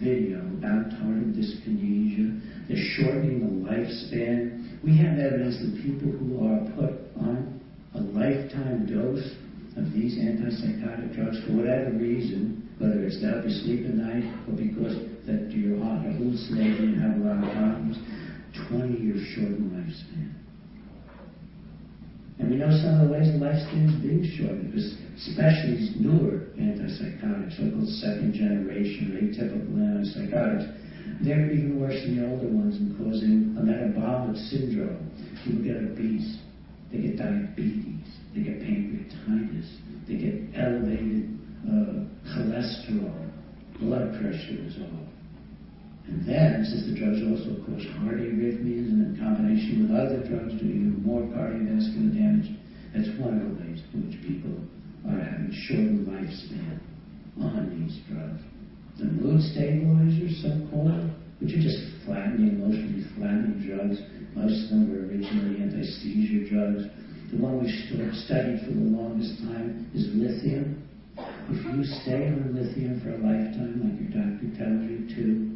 B: video about tardive dyskinesia. They're shortening the lifespan. We have evidence that people who are put on a lifetime dose of these antipsychotic drugs for whatever reason, whether it's to help you sleep at night or because that you're hot hallucinating and have a lot of problems, 20 years shortened lifespan. Know some of the ways the lifespan is being shortened, especially these newer antipsychotics, so-called second generation or atypical antipsychotics. They're even worse than the older ones in causing a metabolic syndrome. People get obese, they get diabetes, they get pancreatitis, they get elevated uh, cholesterol, blood pressure is off. And then, since the drugs also cause heart arrhythmias and in combination with other drugs do even more cardiovascular damage, that's one of the ways in which people are having shortened lifespan on these drugs. The mood stabilizers, so-called, which are just flattening, emotionally flattening drugs. Most of them were originally anti-seizure drugs. The one we've studied for the longest time is lithium. If you stay on lithium for a lifetime, like your doctor tells you to,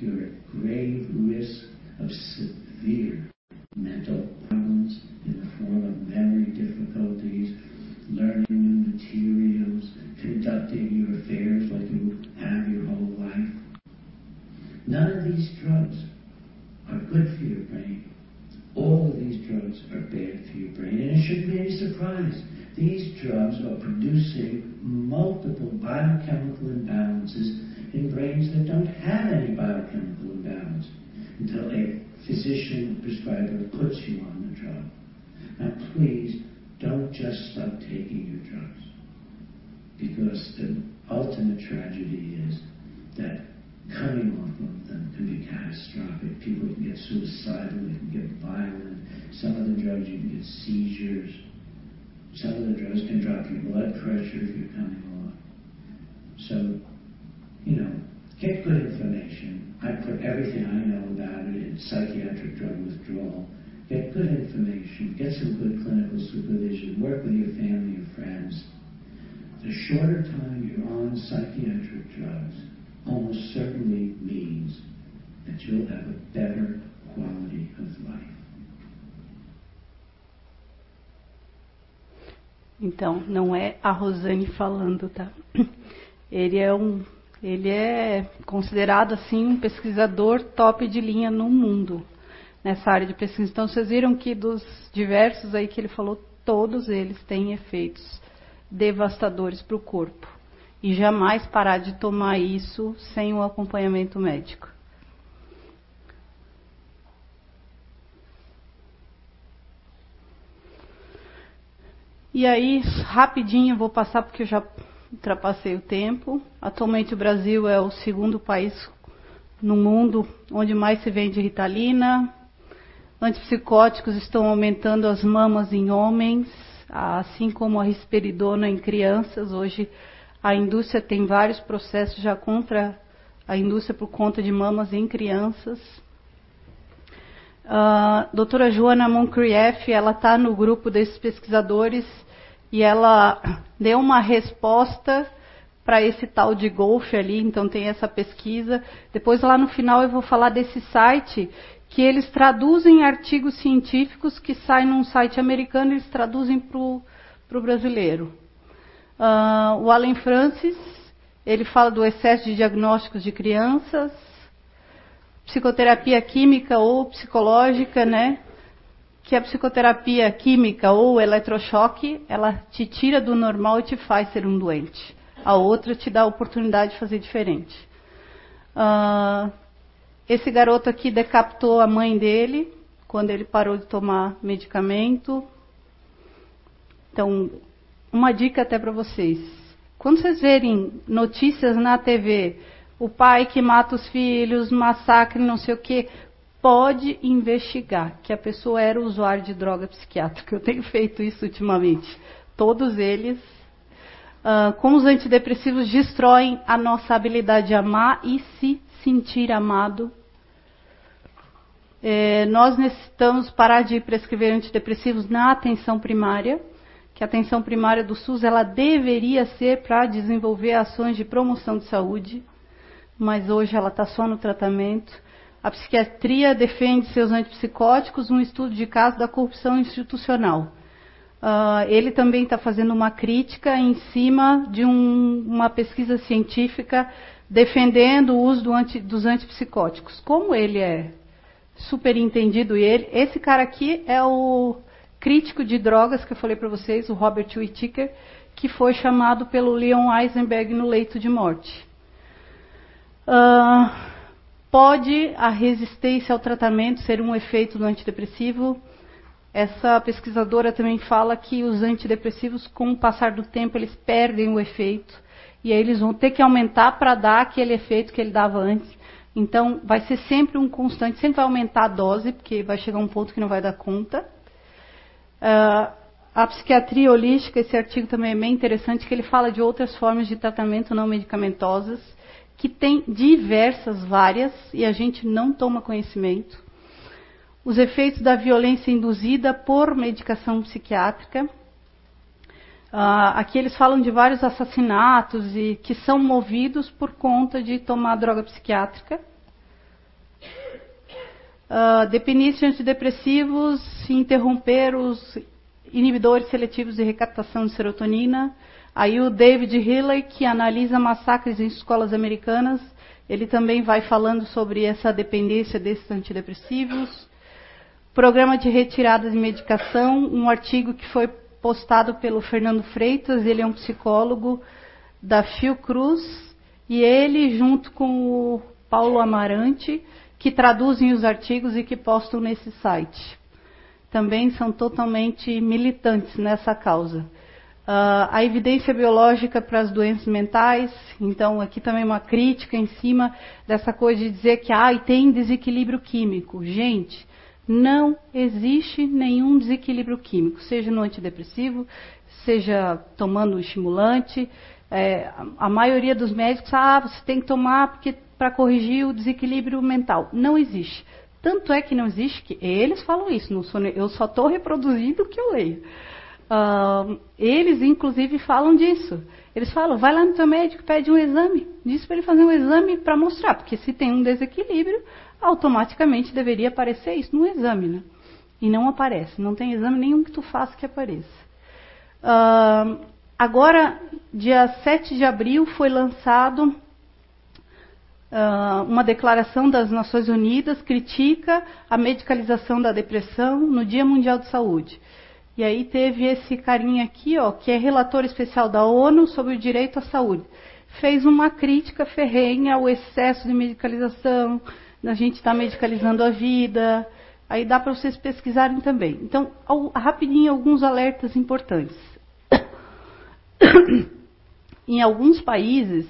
B: you're at grave risk of severe mental problems in the form of memory difficulties, learning new materials, conducting your affairs like you have your whole life. None of these drugs are good for your brain. All of these drugs are bad for your brain, and it shouldn't be any surprise. These drugs are producing multiple biochemical imbalances in brains that don't have any biochemical imbalance until a physician prescriber puts you on the drug. Now, please don't just stop taking your drugs because the ultimate tragedy is that coming off of them can be catastrophic. People can get suicidal, they can get violent. Some of the drugs you can get seizures. Some of the drugs can drop your blood pressure if you're coming off. So you know, get good information. I put everything I know about it in psychiatric drug withdrawal. Get good information. Get some good clinical supervision. Work with your family or friends. The shorter time you're on psychiatric drugs almost certainly means that you'll have a better quality of life.
A: Então, não é a Rosane falando, tá? Ele é um Ele é considerado assim um pesquisador top de linha no mundo nessa área de pesquisa. Então vocês viram que dos diversos aí que ele falou, todos eles têm efeitos devastadores para o corpo. E jamais parar de tomar isso sem o um acompanhamento médico. E aí, rapidinho, eu vou passar porque eu já ultrapassei o tempo. Atualmente o Brasil é o segundo país no mundo onde mais se vende ritalina. Antipsicóticos estão aumentando as mamas em homens, assim como a risperidona em crianças. Hoje a indústria tem vários processos já contra a indústria por conta de mamas em crianças. A doutora Joana Moncrieff, ela está no grupo desses pesquisadores e ela deu uma resposta para esse tal de golfe ali, então tem essa pesquisa. Depois lá no final eu vou falar desse site que eles traduzem artigos científicos que saem num site americano, eles traduzem para o brasileiro. Uh, o Allen Francis, ele fala do excesso de diagnósticos de crianças, psicoterapia química ou psicológica, né? Que a psicoterapia química ou eletrochoque, ela te tira do normal e te faz ser um doente. A outra te dá a oportunidade de fazer diferente. Uh, esse garoto aqui decapitou a mãe dele quando ele parou de tomar medicamento. Então, uma dica até para vocês. Quando vocês verem notícias na TV, o pai que mata os filhos, massacre, não sei o quê, pode investigar que a pessoa era usuária de droga psiquiátrica. Eu tenho feito isso ultimamente. Todos eles. Uh, como os antidepressivos destroem a nossa habilidade de amar e se sentir amado. É, nós necessitamos parar de prescrever antidepressivos na atenção primária, que a atenção primária do SUS ela deveria ser para desenvolver ações de promoção de saúde, mas hoje ela está só no tratamento. A psiquiatria defende seus antipsicóticos, um estudo de caso da corrupção institucional. Uh, ele também está fazendo uma crítica em cima de um, uma pesquisa científica defendendo o uso do anti, dos antipsicóticos. Como ele é super entendido, e ele, esse cara aqui é o crítico de drogas que eu falei para vocês, o Robert Whittaker, que foi chamado pelo Leon Eisenberg no leito de morte. Uh, pode a resistência ao tratamento ser um efeito do antidepressivo? Essa pesquisadora também fala que os antidepressivos, com o passar do tempo, eles perdem o efeito e aí eles vão ter que aumentar para dar aquele efeito que ele dava antes. Então, vai ser sempre um constante, sempre vai aumentar a dose, porque vai chegar um ponto que não vai dar conta. Uh, a psiquiatria holística, esse artigo também é bem interessante, que ele fala de outras formas de tratamento não medicamentosas, que tem diversas, várias, e a gente não toma conhecimento. Os efeitos da violência induzida por medicação psiquiátrica, Uh, aqui eles falam de vários assassinatos e que são movidos por conta de tomar droga psiquiátrica. Uh, dependência de antidepressivos, interromper os inibidores seletivos de recaptação de serotonina. Aí o David Healy, que analisa massacres em escolas americanas, ele também vai falando sobre essa dependência desses antidepressivos. Programa de retirada de medicação, um artigo que foi postado pelo Fernando Freitas, ele é um psicólogo da Fiocruz, e ele, junto com o Paulo Amarante, que traduzem os artigos e que postam nesse site. Também são totalmente militantes nessa causa. Uh, a evidência biológica para as doenças mentais, então aqui também uma crítica em cima dessa coisa de dizer que ah, tem desequilíbrio químico. Gente, não existe nenhum desequilíbrio químico, seja no antidepressivo, seja tomando um estimulante. É, a maioria dos médicos, ah, você tem que tomar porque para corrigir o desequilíbrio mental. Não existe. Tanto é que não existe que eles falam isso. Sou, eu só estou reproduzindo o que eu leio. Uh, eles, inclusive, falam disso. Eles falam, vai lá no teu médico, pede um exame. Diz para ele fazer um exame para mostrar, porque se tem um desequilíbrio, automaticamente deveria aparecer isso no exame, né? E não aparece. Não tem exame nenhum que tu faça que apareça. Uh, agora, dia 7 de abril, foi lançado uh, uma declaração das Nações Unidas critica a medicalização da depressão no Dia Mundial de Saúde. E aí teve esse carinha aqui, ó, que é relator especial da ONU sobre o direito à saúde. Fez uma crítica ferrenha ao excesso de medicalização, a gente está medicalizando a vida. Aí dá para vocês pesquisarem também. Então, ao, rapidinho, alguns alertas importantes. Em alguns países,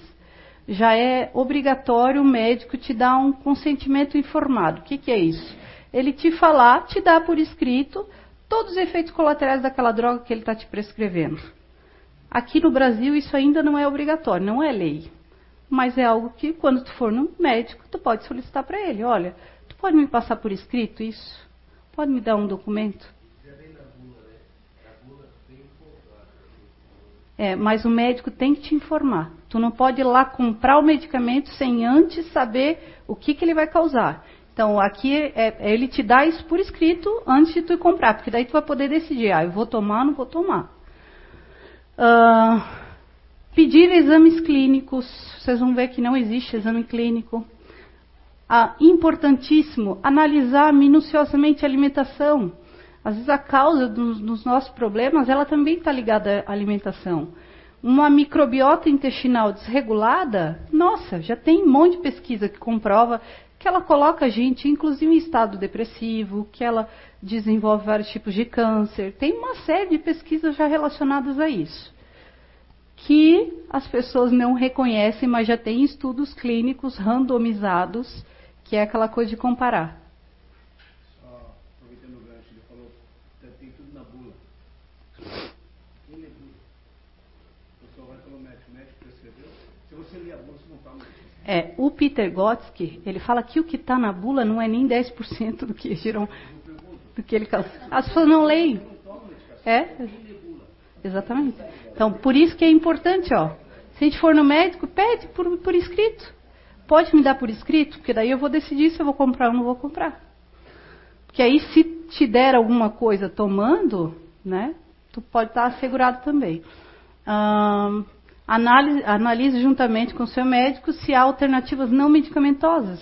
A: já é obrigatório o médico te dar um consentimento informado. O que, que é isso? Ele te falar, te dar por escrito todos os efeitos colaterais daquela droga que ele está te prescrevendo. Aqui no Brasil isso ainda não é obrigatório, não é lei. Mas é algo que, quando tu for no médico, tu pode solicitar para ele. Olha, tu pode me passar por escrito isso? Pode me dar um documento? É, mas o médico tem que te informar. Tu não pode ir lá comprar o medicamento sem antes saber o que, que ele vai causar. Então, aqui é, ele te dá isso por escrito antes de tu comprar, porque daí tu vai poder decidir, ah, eu vou tomar não vou tomar. Uh, pedir exames clínicos, vocês vão ver que não existe exame clínico. Ah, importantíssimo, analisar minuciosamente a alimentação. Às vezes a causa dos, dos nossos problemas, ela também está ligada à alimentação. Uma microbiota intestinal desregulada, nossa, já tem um monte de pesquisa que comprova que ela coloca a gente, inclusive, em estado depressivo, que ela desenvolve vários tipos de câncer. Tem uma série de pesquisas já relacionadas a isso. Que as pessoas não reconhecem, mas já tem estudos clínicos randomizados, que é aquela coisa de comparar.
C: Só aproveitando o gancho, ele falou, tem tudo na bula. Quem lê bula? O pessoal vai pelo médico, o médico prescreveu. Se você ler a bula, você não está no
A: é, o Peter Gotsky, ele fala que o que está na bula não é nem 10% do que giram, do que ele As pessoas não leem. É? Exatamente. Então, por isso que é importante, ó. Se a gente for no médico, pede por, por escrito. Pode me dar por escrito, porque daí eu vou decidir se eu vou comprar ou não vou comprar. Porque aí, se te der alguma coisa tomando, né, tu pode estar assegurado também. Analise, analise juntamente com o seu médico se há alternativas não medicamentosas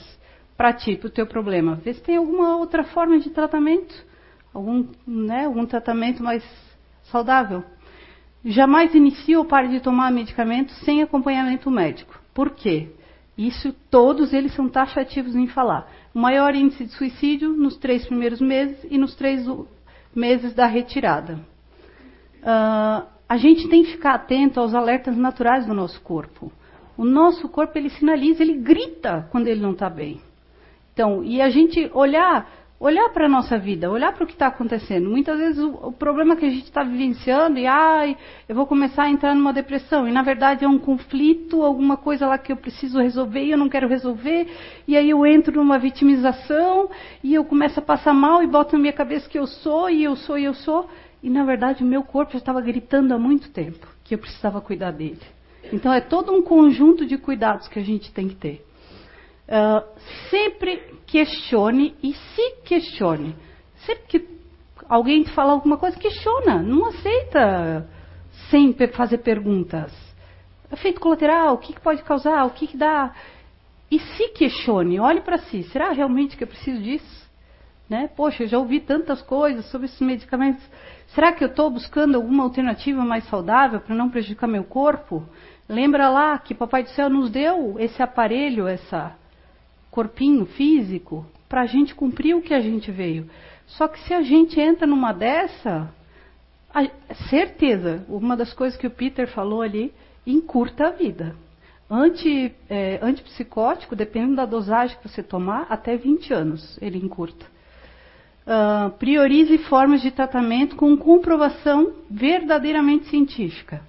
A: para ti, para o teu problema. Vê se tem alguma outra forma de tratamento, algum, né, algum tratamento mais saudável. Jamais inicie ou pare de tomar medicamento sem acompanhamento médico. Por quê? Isso todos eles são taxativos em falar. O maior índice de suicídio nos três primeiros meses e nos três meses da retirada. Uh, a gente tem que ficar atento aos alertas naturais do nosso corpo. O nosso corpo ele sinaliza, ele grita quando ele não está bem. Então, e a gente olhar, olhar para a nossa vida, olhar para o que está acontecendo. Muitas vezes o, o problema que a gente está vivenciando e ai, eu vou começar a entrar numa depressão e na verdade é um conflito, alguma coisa lá que eu preciso resolver e eu não quero resolver e aí eu entro numa vitimização e eu começo a passar mal e boto na minha cabeça que eu sou e eu sou e eu sou. E na verdade o meu corpo já estava gritando há muito tempo que eu precisava cuidar dele. Então é todo um conjunto de cuidados que a gente tem que ter. Uh, sempre questione e se questione. Sempre que alguém te fala alguma coisa, questiona. Não aceita sem fazer perguntas. Efeito colateral, o que, que pode causar, o que, que dá. E se questione, olhe para si. Será realmente que eu preciso disso? Né? Poxa, eu já ouvi tantas coisas sobre esses medicamentos. Será que eu estou buscando alguma alternativa mais saudável para não prejudicar meu corpo? Lembra lá que Papai do Céu nos deu esse aparelho, esse corpinho físico, para a gente cumprir o que a gente veio. Só que se a gente entra numa dessa, a, certeza, uma das coisas que o Peter falou ali, encurta a vida. Anti, é, antipsicótico, dependendo da dosagem que você tomar, até 20 anos ele encurta. Uh, priorize formas de tratamento com comprovação verdadeiramente científica.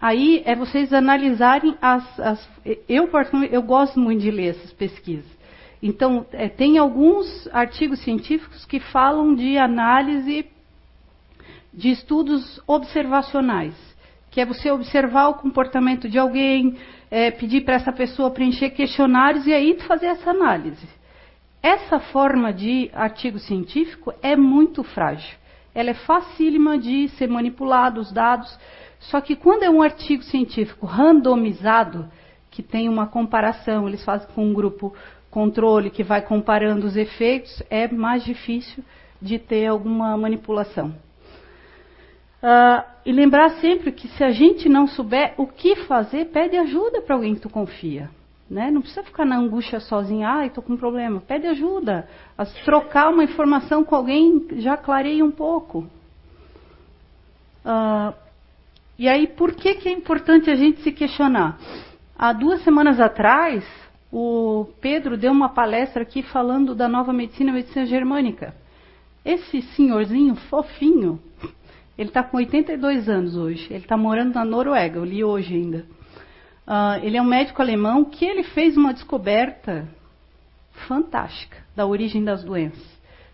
A: Aí é vocês analisarem as. as eu, eu gosto muito de ler essas pesquisas. Então, é, tem alguns artigos científicos que falam de análise de estudos observacionais, que é você observar o comportamento de alguém, é, pedir para essa pessoa preencher questionários e aí fazer essa análise. Essa forma de artigo científico é muito frágil. Ela é facílima de ser manipulada, os dados. Só que quando é um artigo científico randomizado, que tem uma comparação, eles fazem com um grupo controle que vai comparando os efeitos, é mais difícil de ter alguma manipulação. Uh, e lembrar sempre que se a gente não souber o que fazer, pede ajuda para alguém que tu confia. Né? Não precisa ficar na angústia sozinha, ah, estou com um problema. Pede ajuda. Trocar uma informação com alguém já clareia um pouco. Uh, E aí, por que, que é importante a gente se questionar? Há duas semanas atrás, o Pedro deu uma palestra aqui falando da nova medicina, medicina germânica. Esse senhorzinho fofinho, ele está com 82 anos hoje. Ele está morando na Noruega, eu li hoje ainda. Uh, ele é um médico alemão que ele fez uma descoberta fantástica da origem das doenças.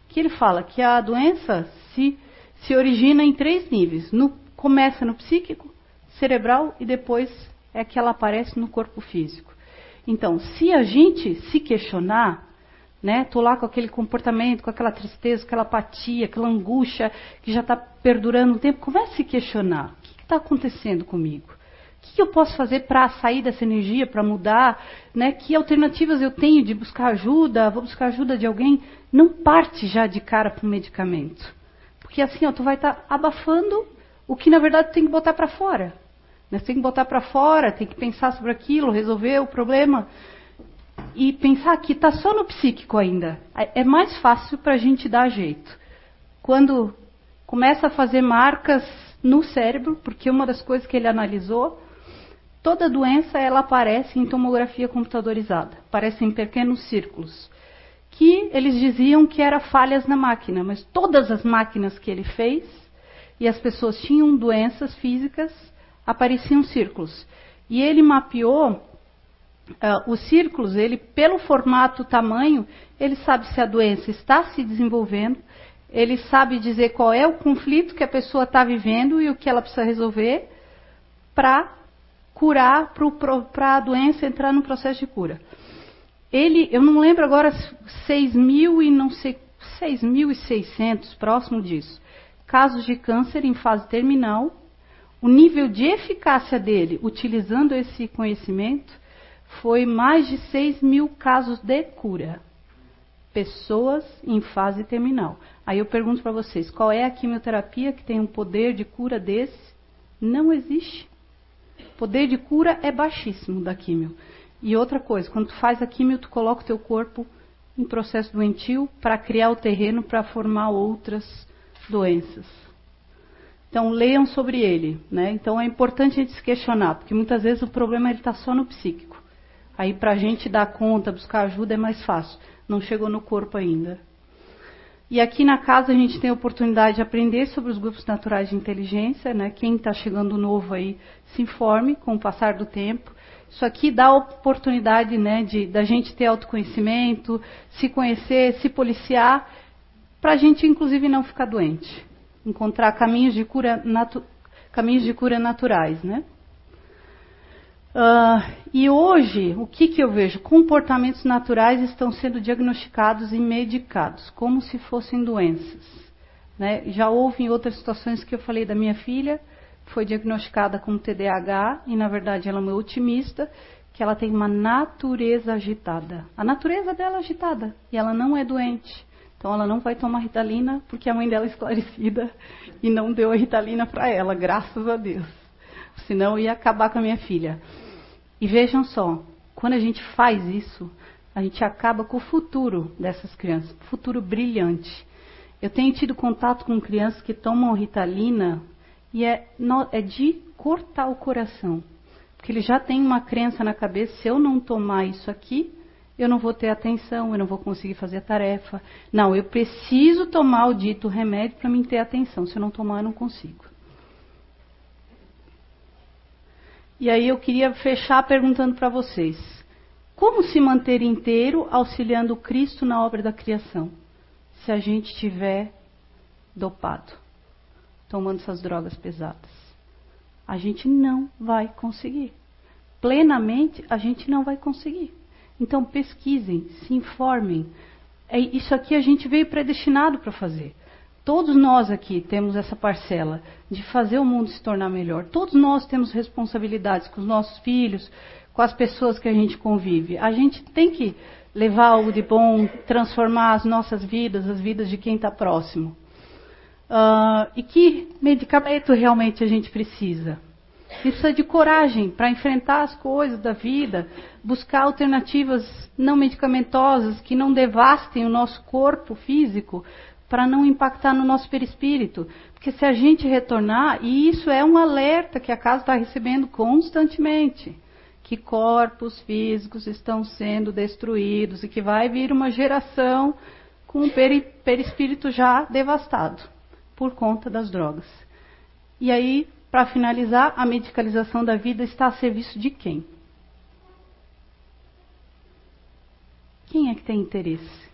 A: Que ele fala que a doença se, se origina em três níveis. No, começa no psíquico, cerebral e depois é que ela aparece no corpo físico. Então, se a gente se questionar, né? Tô lá com aquele comportamento, com aquela tristeza, aquela apatia, aquela angústia que já está perdurando um tempo. Comece a se questionar: o que está acontecendo comigo? Que eu posso fazer para sair dessa energia, para mudar? Né? Que alternativas eu tenho de buscar ajuda? Vou buscar ajuda de alguém? Não parte já de cara para o medicamento. Porque assim, ó, tu vai estar tá abafando o que na verdade tem que botar para fora. Né? Tem que botar para fora, tem que pensar sobre aquilo, resolver o problema e pensar que está só no psíquico ainda. É mais fácil para a gente dar jeito. Quando começa a fazer marcas no cérebro, porque uma das coisas que ele analisou, toda doença ela aparece em tomografia computadorizada, aparece em pequenos círculos, que eles diziam que eram falhas na máquina, mas todas as máquinas que ele fez e as pessoas tinham doenças físicas, apareciam círculos. E ele mapeou uh, os círculos, ele, pelo formato, tamanho, ele sabe se a doença está se desenvolvendo, ele sabe dizer qual é o conflito que a pessoa está vivendo e o que ela precisa resolver para curar, para a doença entrar no processo de cura. Ele, eu não lembro agora, 6 mil e não sei, 6.600, próximo disso, casos de câncer em fase terminal, o nível de eficácia dele, utilizando esse conhecimento, foi mais de 6 mil casos de cura. Pessoas em fase terminal. Aí eu pergunto para vocês: qual é a quimioterapia que tem um poder de cura desse? Não existe. Poder de cura é baixíssimo da quimio. E outra coisa, quando tu faz a quimio, tu coloca o teu corpo em processo doentio para criar o terreno para formar outras doenças. Então leiam sobre ele, né? Então é importante a gente se questionar, porque muitas vezes o problema está só no psíquico. Aí para a gente dar conta, buscar ajuda é mais fácil. Não chegou no corpo ainda. E aqui na casa a gente tem a oportunidade de aprender sobre os grupos naturais de inteligência, né? Quem está chegando novo aí se informe com o passar do tempo. Isso aqui dá a oportunidade, né, de da gente ter autoconhecimento, se conhecer, se policiar, para a gente inclusive não ficar doente, encontrar caminhos de cura natu caminhos de cura naturais, né? Uh, e hoje, o que, que eu vejo? Comportamentos naturais estão sendo diagnosticados e medicados, como se fossem doenças. Né? Já houve em outras situações que eu falei da minha filha, foi diagnosticada com TDAH, e na verdade ela é uma otimista, que ela tem uma natureza agitada. A natureza dela é agitada, e ela não é doente. Então ela não vai tomar ritalina, porque a mãe dela é esclarecida e não deu a ritalina para ela, graças a Deus. Senão ia acabar com a minha filha. E vejam só, quando a gente faz isso, a gente acaba com o futuro dessas crianças, futuro brilhante. Eu tenho tido contato com crianças que tomam ritalina e é, é de cortar o coração. Porque ele já tem uma crença na cabeça: se eu não tomar isso aqui, eu não vou ter atenção, eu não vou conseguir fazer a tarefa. Não, eu preciso tomar o dito remédio para mim ter atenção. Se eu não tomar, eu não consigo. E aí eu queria fechar perguntando para vocês: como se manter inteiro auxiliando Cristo na obra da criação, se a gente estiver dopado, tomando essas drogas pesadas? A gente não vai conseguir. Plenamente, a gente não vai conseguir. Então pesquisem, se informem. É, isso aqui a gente veio predestinado para fazer. Todos nós aqui temos essa parcela de fazer o mundo se tornar melhor. Todos nós temos responsabilidades com os nossos filhos, com as pessoas que a gente convive. A gente tem que levar algo de bom, transformar as nossas vidas, as vidas de quem está próximo. Uh, e que medicamento realmente a gente precisa? Precisa de coragem para enfrentar as coisas da vida, buscar alternativas não medicamentosas que não devastem o nosso corpo físico, para não impactar no nosso perispírito. Porque se a gente retornar, e isso é um alerta que a casa está recebendo constantemente, que corpos físicos estão sendo destruídos e que vai vir uma geração com o peri perispírito já devastado por conta das drogas. E aí, para finalizar, a medicalização da vida está a serviço de quem? Quem é que tem interesse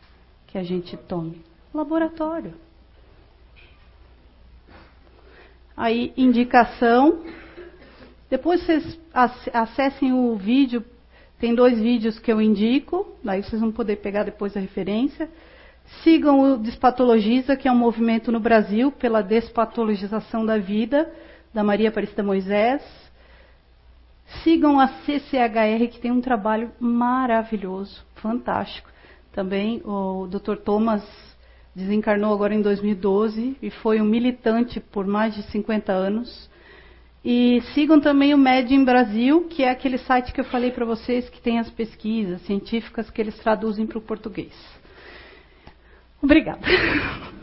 A: que a gente tome? Laboratório. Aí, indicação. Depois vocês acessem o vídeo. Tem dois vídeos que eu indico, daí vocês vão poder pegar depois a referência. Sigam o Despatologiza, que é um movimento no Brasil pela despatologização da vida, da Maria Aparecida Moisés. Sigam a CCHR, que tem um trabalho maravilhoso, fantástico. Também o Dr. Thomas desencarnou agora em 2012 e foi um militante por mais de 50 anos. E sigam também o Medium Brasil, que é aquele site que eu falei para vocês que tem as pesquisas científicas que eles traduzem para o português. Obrigada.